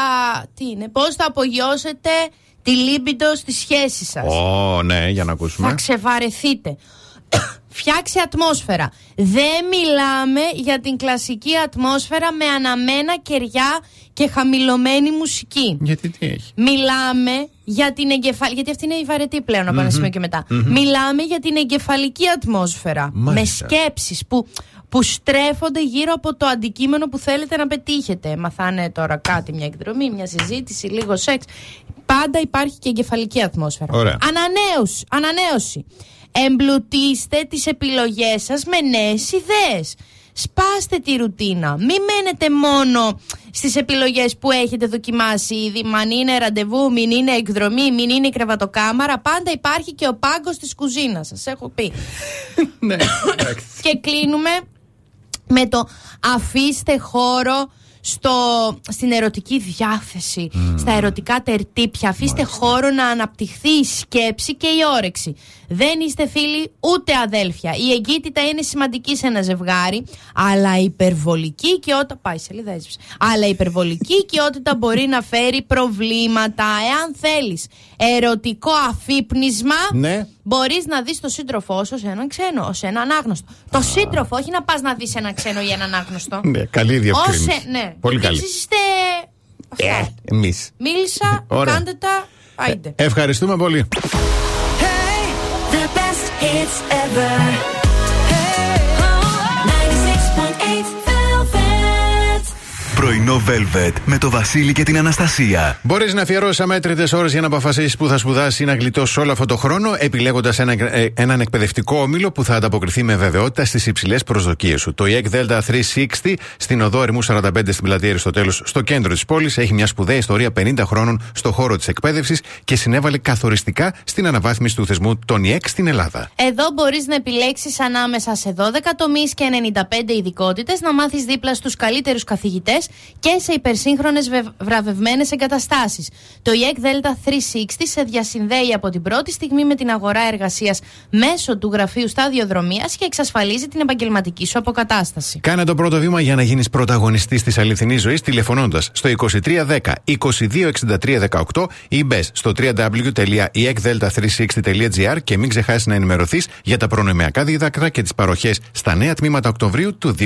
τι είναι, πώς θα απογειώσετε τη λίμπιντο στη σχέση σας; Ω, ναι, για να ακούσουμε. Θα ξεβαρεθείτε. Φτιάξει ατμόσφαιρα. Δεν μιλάμε για την κλασική ατμόσφαιρα με αναμένα κεριά και χαμηλωμένη μουσική. Γιατί τι έχει; Μιλάμε για την εγκεφαλική. Γιατί αυτή είναι η βαρετή πλέον από ένα Μμμ. σημείο και μετά. Μμμ. Μιλάμε για την εγκεφαλική ατμόσφαιρα. Μάλιστα. Με σκέψεις που, που στρέφονται γύρω από το αντικείμενο που θέλετε να πετύχετε. Μαθάνε τώρα κάτι, μια εκδρομή, μια συζήτηση, λίγο σεξ. Πάντα υπάρχει και εγκεφαλική ατμόσφαιρα. Ωραία. Ανανέωση. Ανανέωση. Εμπλουτίστε τις επιλογές σας με νέες ιδέες. Σπάστε τη ρουτίνα. Μην μένετε μόνο στις επιλογές που έχετε δοκιμάσει ήδη. Μαν είναι ραντεβού, μην είναι εκδρομή, μην είναι η κρεβατοκάμαρα. Πάντα υπάρχει και ο πάγκος της κουζίνας. Σας έχω πει. ναι, και κλείνουμε με το αφήστε χώρο στο, στην ερωτική διάθεση, στα ερωτικά τερτύπια. Αφήστε χώρο να αναπτυχθεί η σκέψη και η όρεξη. Δεν είστε φίλοι ούτε αδέλφια. Η εγκύτητα είναι σημαντική σε ένα ζευγάρι, αλλά η υπερβολική οικειότητα. Πάει σελίδα έσβησε. Αλλά η υπερβολική οικειότητα μπορεί να φέρει προβλήματα. Εάν θέλεις ερωτικό αφύπνισμα, Ναι. Μπορείς να δεις τον σύντροφό σου σε έναν ξένο, σε έναν άγνωστο. Το σύντροφο, όχι να πας να δεις έναν ξένο ή έναν άγνωστο. Ναι, καλή διευκρίνηση. Όσε, ναι. Πολύ Γιατί καλή. εσείς είστε. Ε, εμείς. Μίλησα, Ωραία. κάντε τα. Άιντε. Ευχαριστούμε πολύ. The best hits ever. Πρωινό Velvet με το Βασίλη και την Αναστασία. Μπορείς να αφιερώσεις αμέτρητες ώρες για να αποφασίσεις που θα σπουδάσεις ή να γλιτώσεις όλο αυτό το χρόνο, επιλέγοντας ένα, ε, έναν εκπαιδευτικό όμιλο που θα ανταποκριθεί με βεβαιότητα στις υψηλές προσδοκίες σου. Το EEC Delta 360 στην οδό Ερμού 45 στην πλατεία Αριστοτέλους, στο κέντρο της πόλης, έχει μια σπουδαία ιστορία 50 χρόνων στο χώρο της εκπαίδευσης και συνέβαλε καθοριστικά στην αναβάθμιση του θεσμού των EEC στην Ελλάδα. Εδώ μπορείς να επιλέξεις ανάμεσα σε 12 τομείς και 95 ειδικότητες, να μάθεις δίπλα στους καλύτερους καθηγητές και σε υπερσύγχρονες βραβευμένες εγκαταστάσεις. Το ΙΕΚ Delta 360 σε διασυνδέει από την πρώτη στιγμή με την αγορά εργασίας μέσω του γραφείου σταδιοδρομίας και εξασφαλίζει την επαγγελματική σου αποκατάσταση. Κάνε το πρώτο βήμα για να γίνεις πρωταγωνιστής της αληθινής ζωής τηλεφωνώντας στο 2310 226318 ή μπες στο www.eekdelta360.gr e και μην ξεχάσεις να ενημερωθείς για τα προνομιακά δίδακτρα και τις παροχές στα νέα τμήματα Οκτωβρίου του 2023.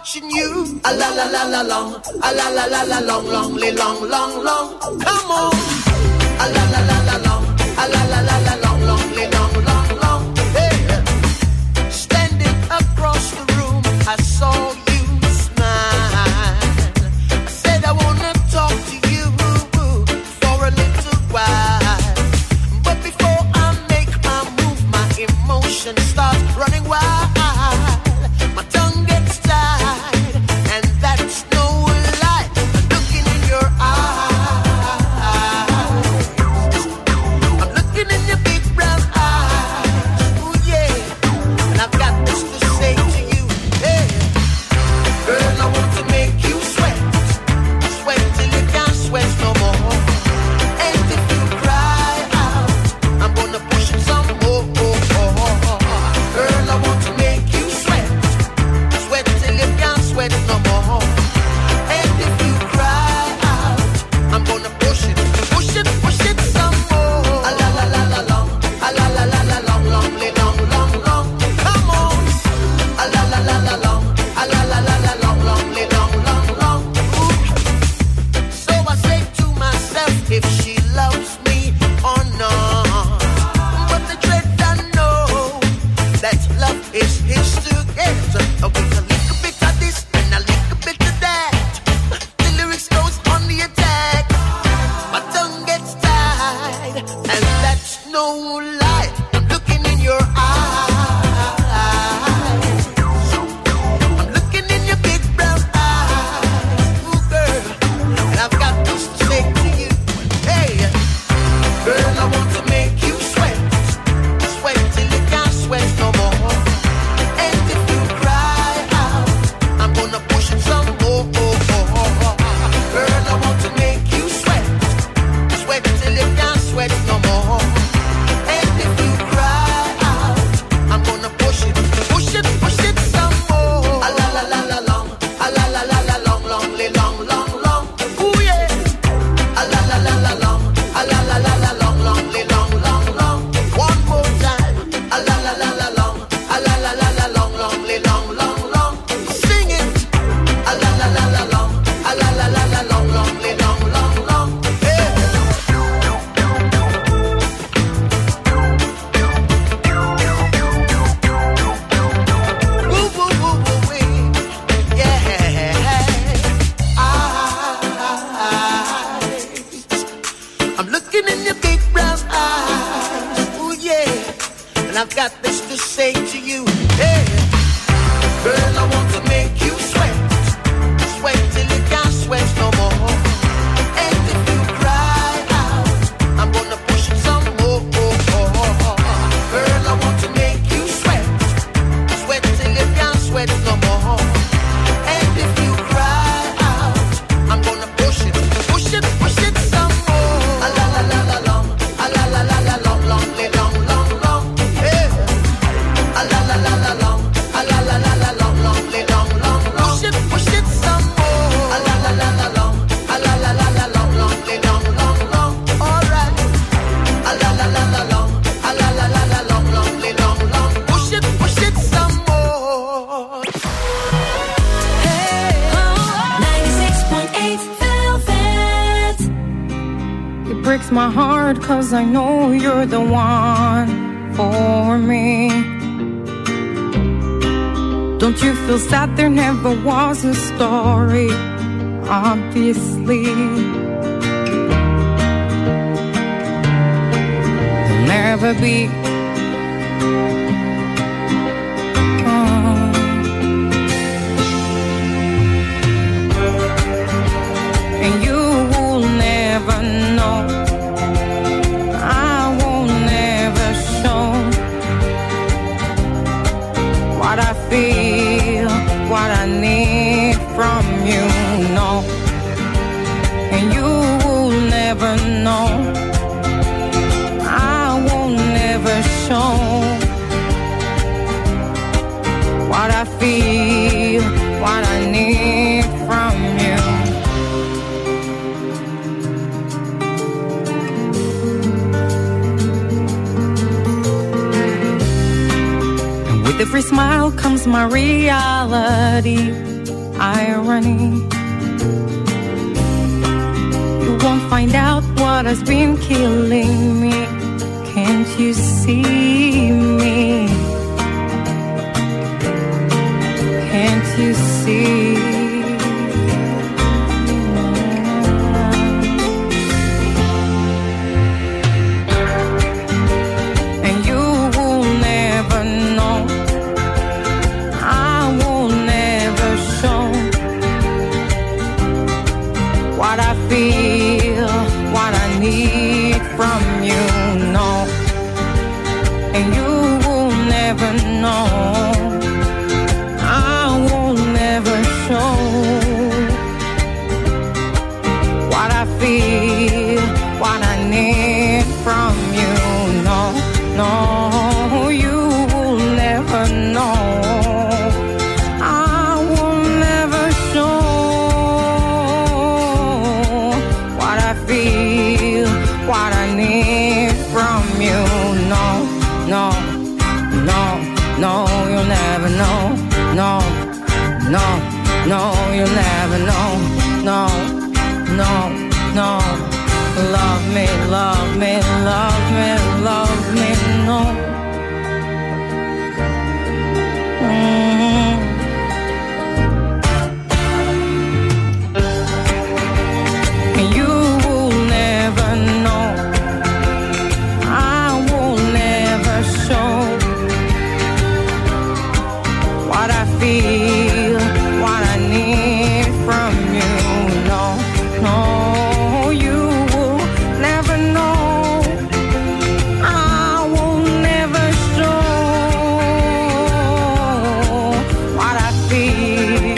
watching you. A la la la la long, a la la la la long, long, long, long, long. Come on, a la.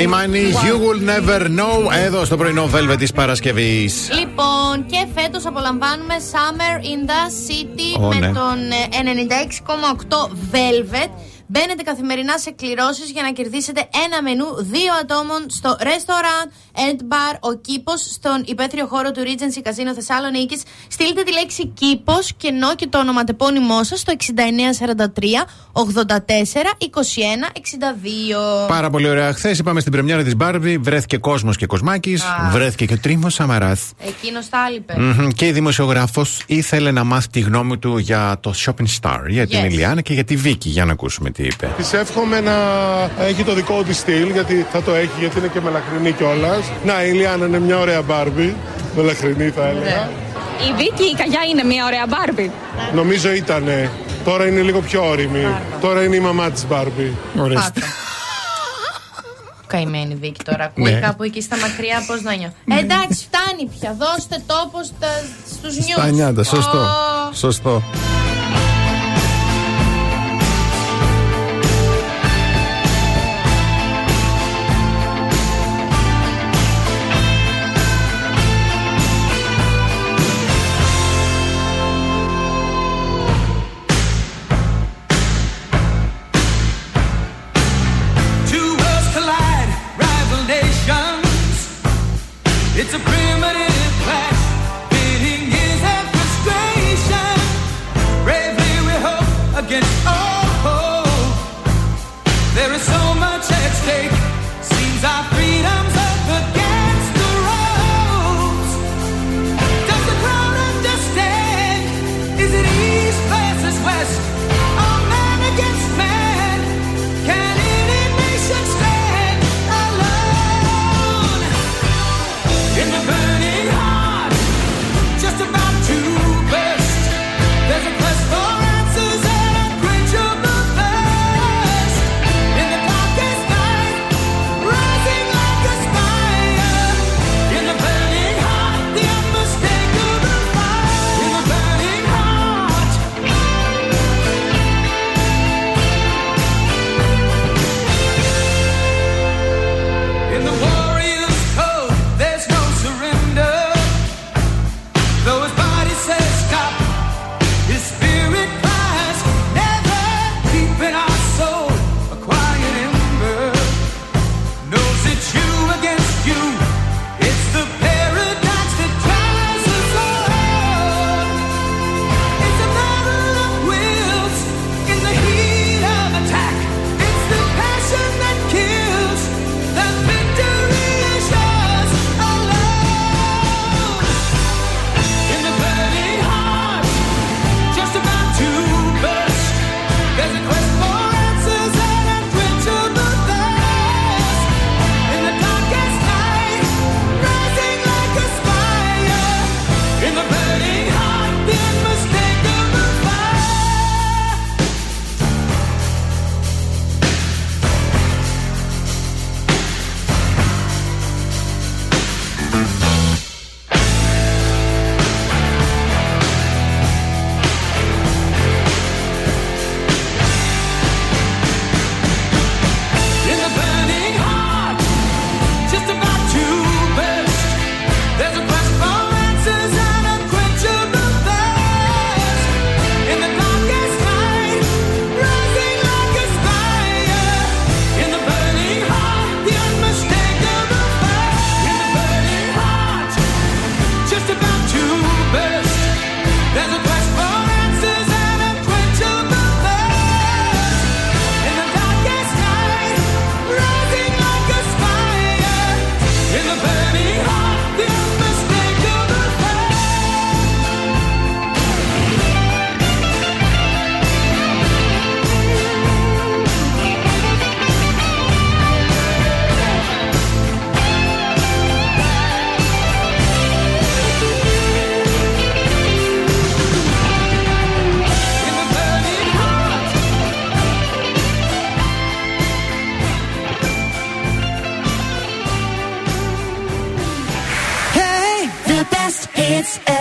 Η Money, you will never know, εδώ στο πρωινό Velvet της Παρασκευής. Λοιπόν, και φέτος απολαμβάνουμε Summer in the City Ω, με ναι. τον ε, 96,8 Velvet. Μπαίνετε καθημερινά σε κληρώσεις για να κερδίσετε ένα μενού δύο ατόμων στο Restaurant and Bar Ο Κήπος στον υπαίθριο χώρο του Regency Casino Θεσσαλονίκης. Στείλτε τη λέξη Κήπος και ενώ και το ονοματεπώνυμό σας στο 6943 84 21 62. Πάρα πολύ ωραία. Χθες είπαμε στην πρεμιέρα της Μπάρμπι, βρέθηκε κόσμος και κοσμάκης, Α. βρέθηκε και ο Τρίμος Σαμαράς. Εκείνος τα άλυπε. Και η δημοσιογράφος ήθελε να μάθει τη γνώμη του για το Shopping Star, για την Yes. Ηλιάνα και για τη Βίκη. Για να ακούσουμε τι είπε. Της εύχομαι να έχει το δικό της στυλ, γιατί θα το έχει, γιατί είναι και μελαχρινή κιόλας. Να, η Ηλιάνα είναι μια ωραία Μπάρμπι. Μελαχρινή θα έλεγα. Η Βίκη η Καγιά είναι μια ωραία Μπάρμπι. Νομίζω ήτανε. Τώρα είναι λίγο πιο όρημη. Τώρα είναι η μαμά της Μπάρμπι. Πάτα. Καημένη Βίκη τώρα. Ακούει Ναι. κάπου εκεί στα μακριά πώς να νιώθει. Ε, εντάξει, φτάνει πια. Δώστε τόπο στους νιους. Στα νιάτα, σωστό. Σωστό.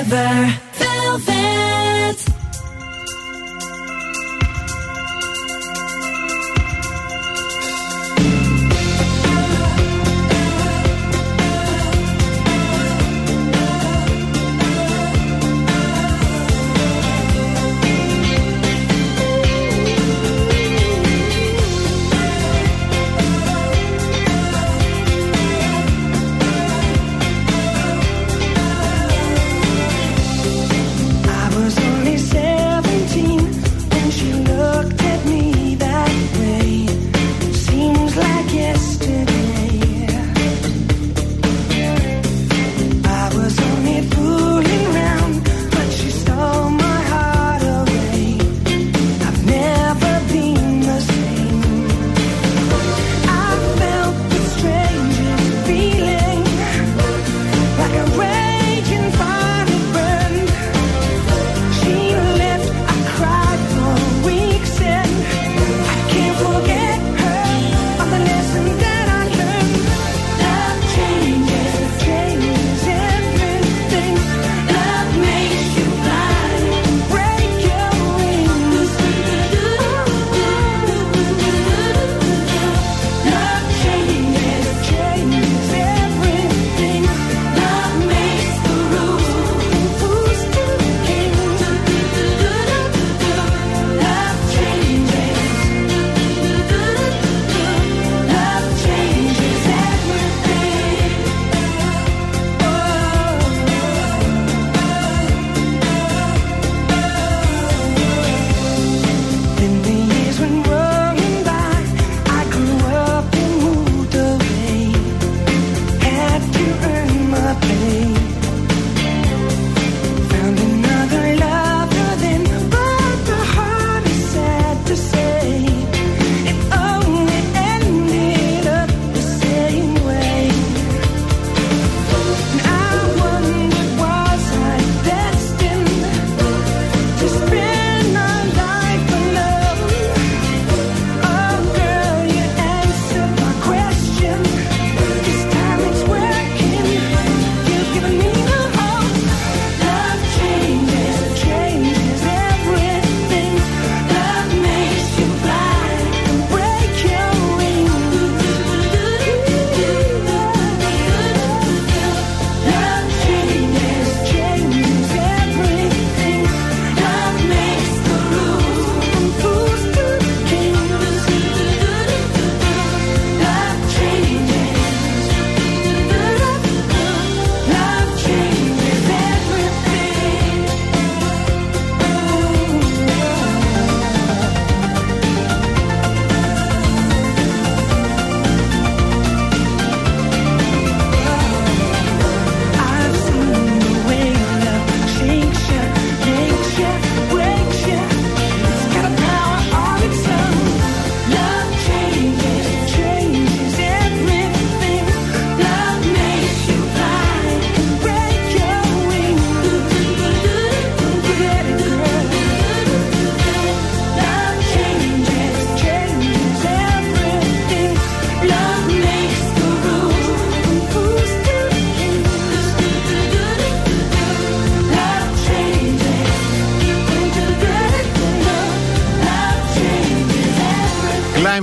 forever.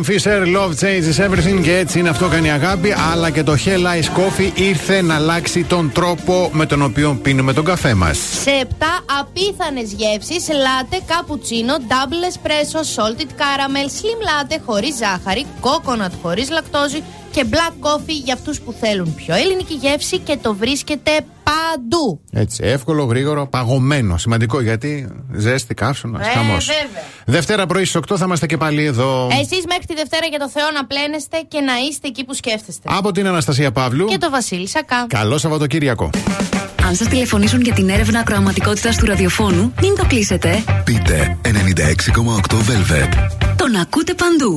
Fisher, Love Changes Everything και έτσι είναι αυτό κάνει αγάπη. Αλλά και το Hell Ice Coffee ήρθε να αλλάξει τον τρόπο με τον οποίο πίνουμε τον καφέ μας. Σε 7 απίθανες γεύσεις, λάτε, καπουτσίνο, double espresso, salted caramel, slim latte χωρίς ζάχαρη, coconut χωρίς λακτόζη και black coffee για αυτούς που θέλουν πιο ελληνική γεύση και το βρίσκεται παντού. Έτσι, εύκολο, γρήγορο, παγωμένο. Σημαντικό γιατί ζέστη, καύσωνα, Ε, χαμός. βέβαια. Δευτέρα πρωί στις 8 θα είμαστε και πάλι εδώ. Εσείς μέχρι τη Δευτέρα για το Θεό να πλένεστε και να είστε εκεί που σκέφτεστε. Από την Αναστασία Παύλου. Και το Βασίλη Σακά. Καλό Σαββατοκύριακο. Αν σας τηλεφωνήσουν για την έρευνα ακροαματικότητας του ραδιοφώνου, μην το κλείσετε. Πείτε 96,8 Velvet. Τον ακούτε παντού.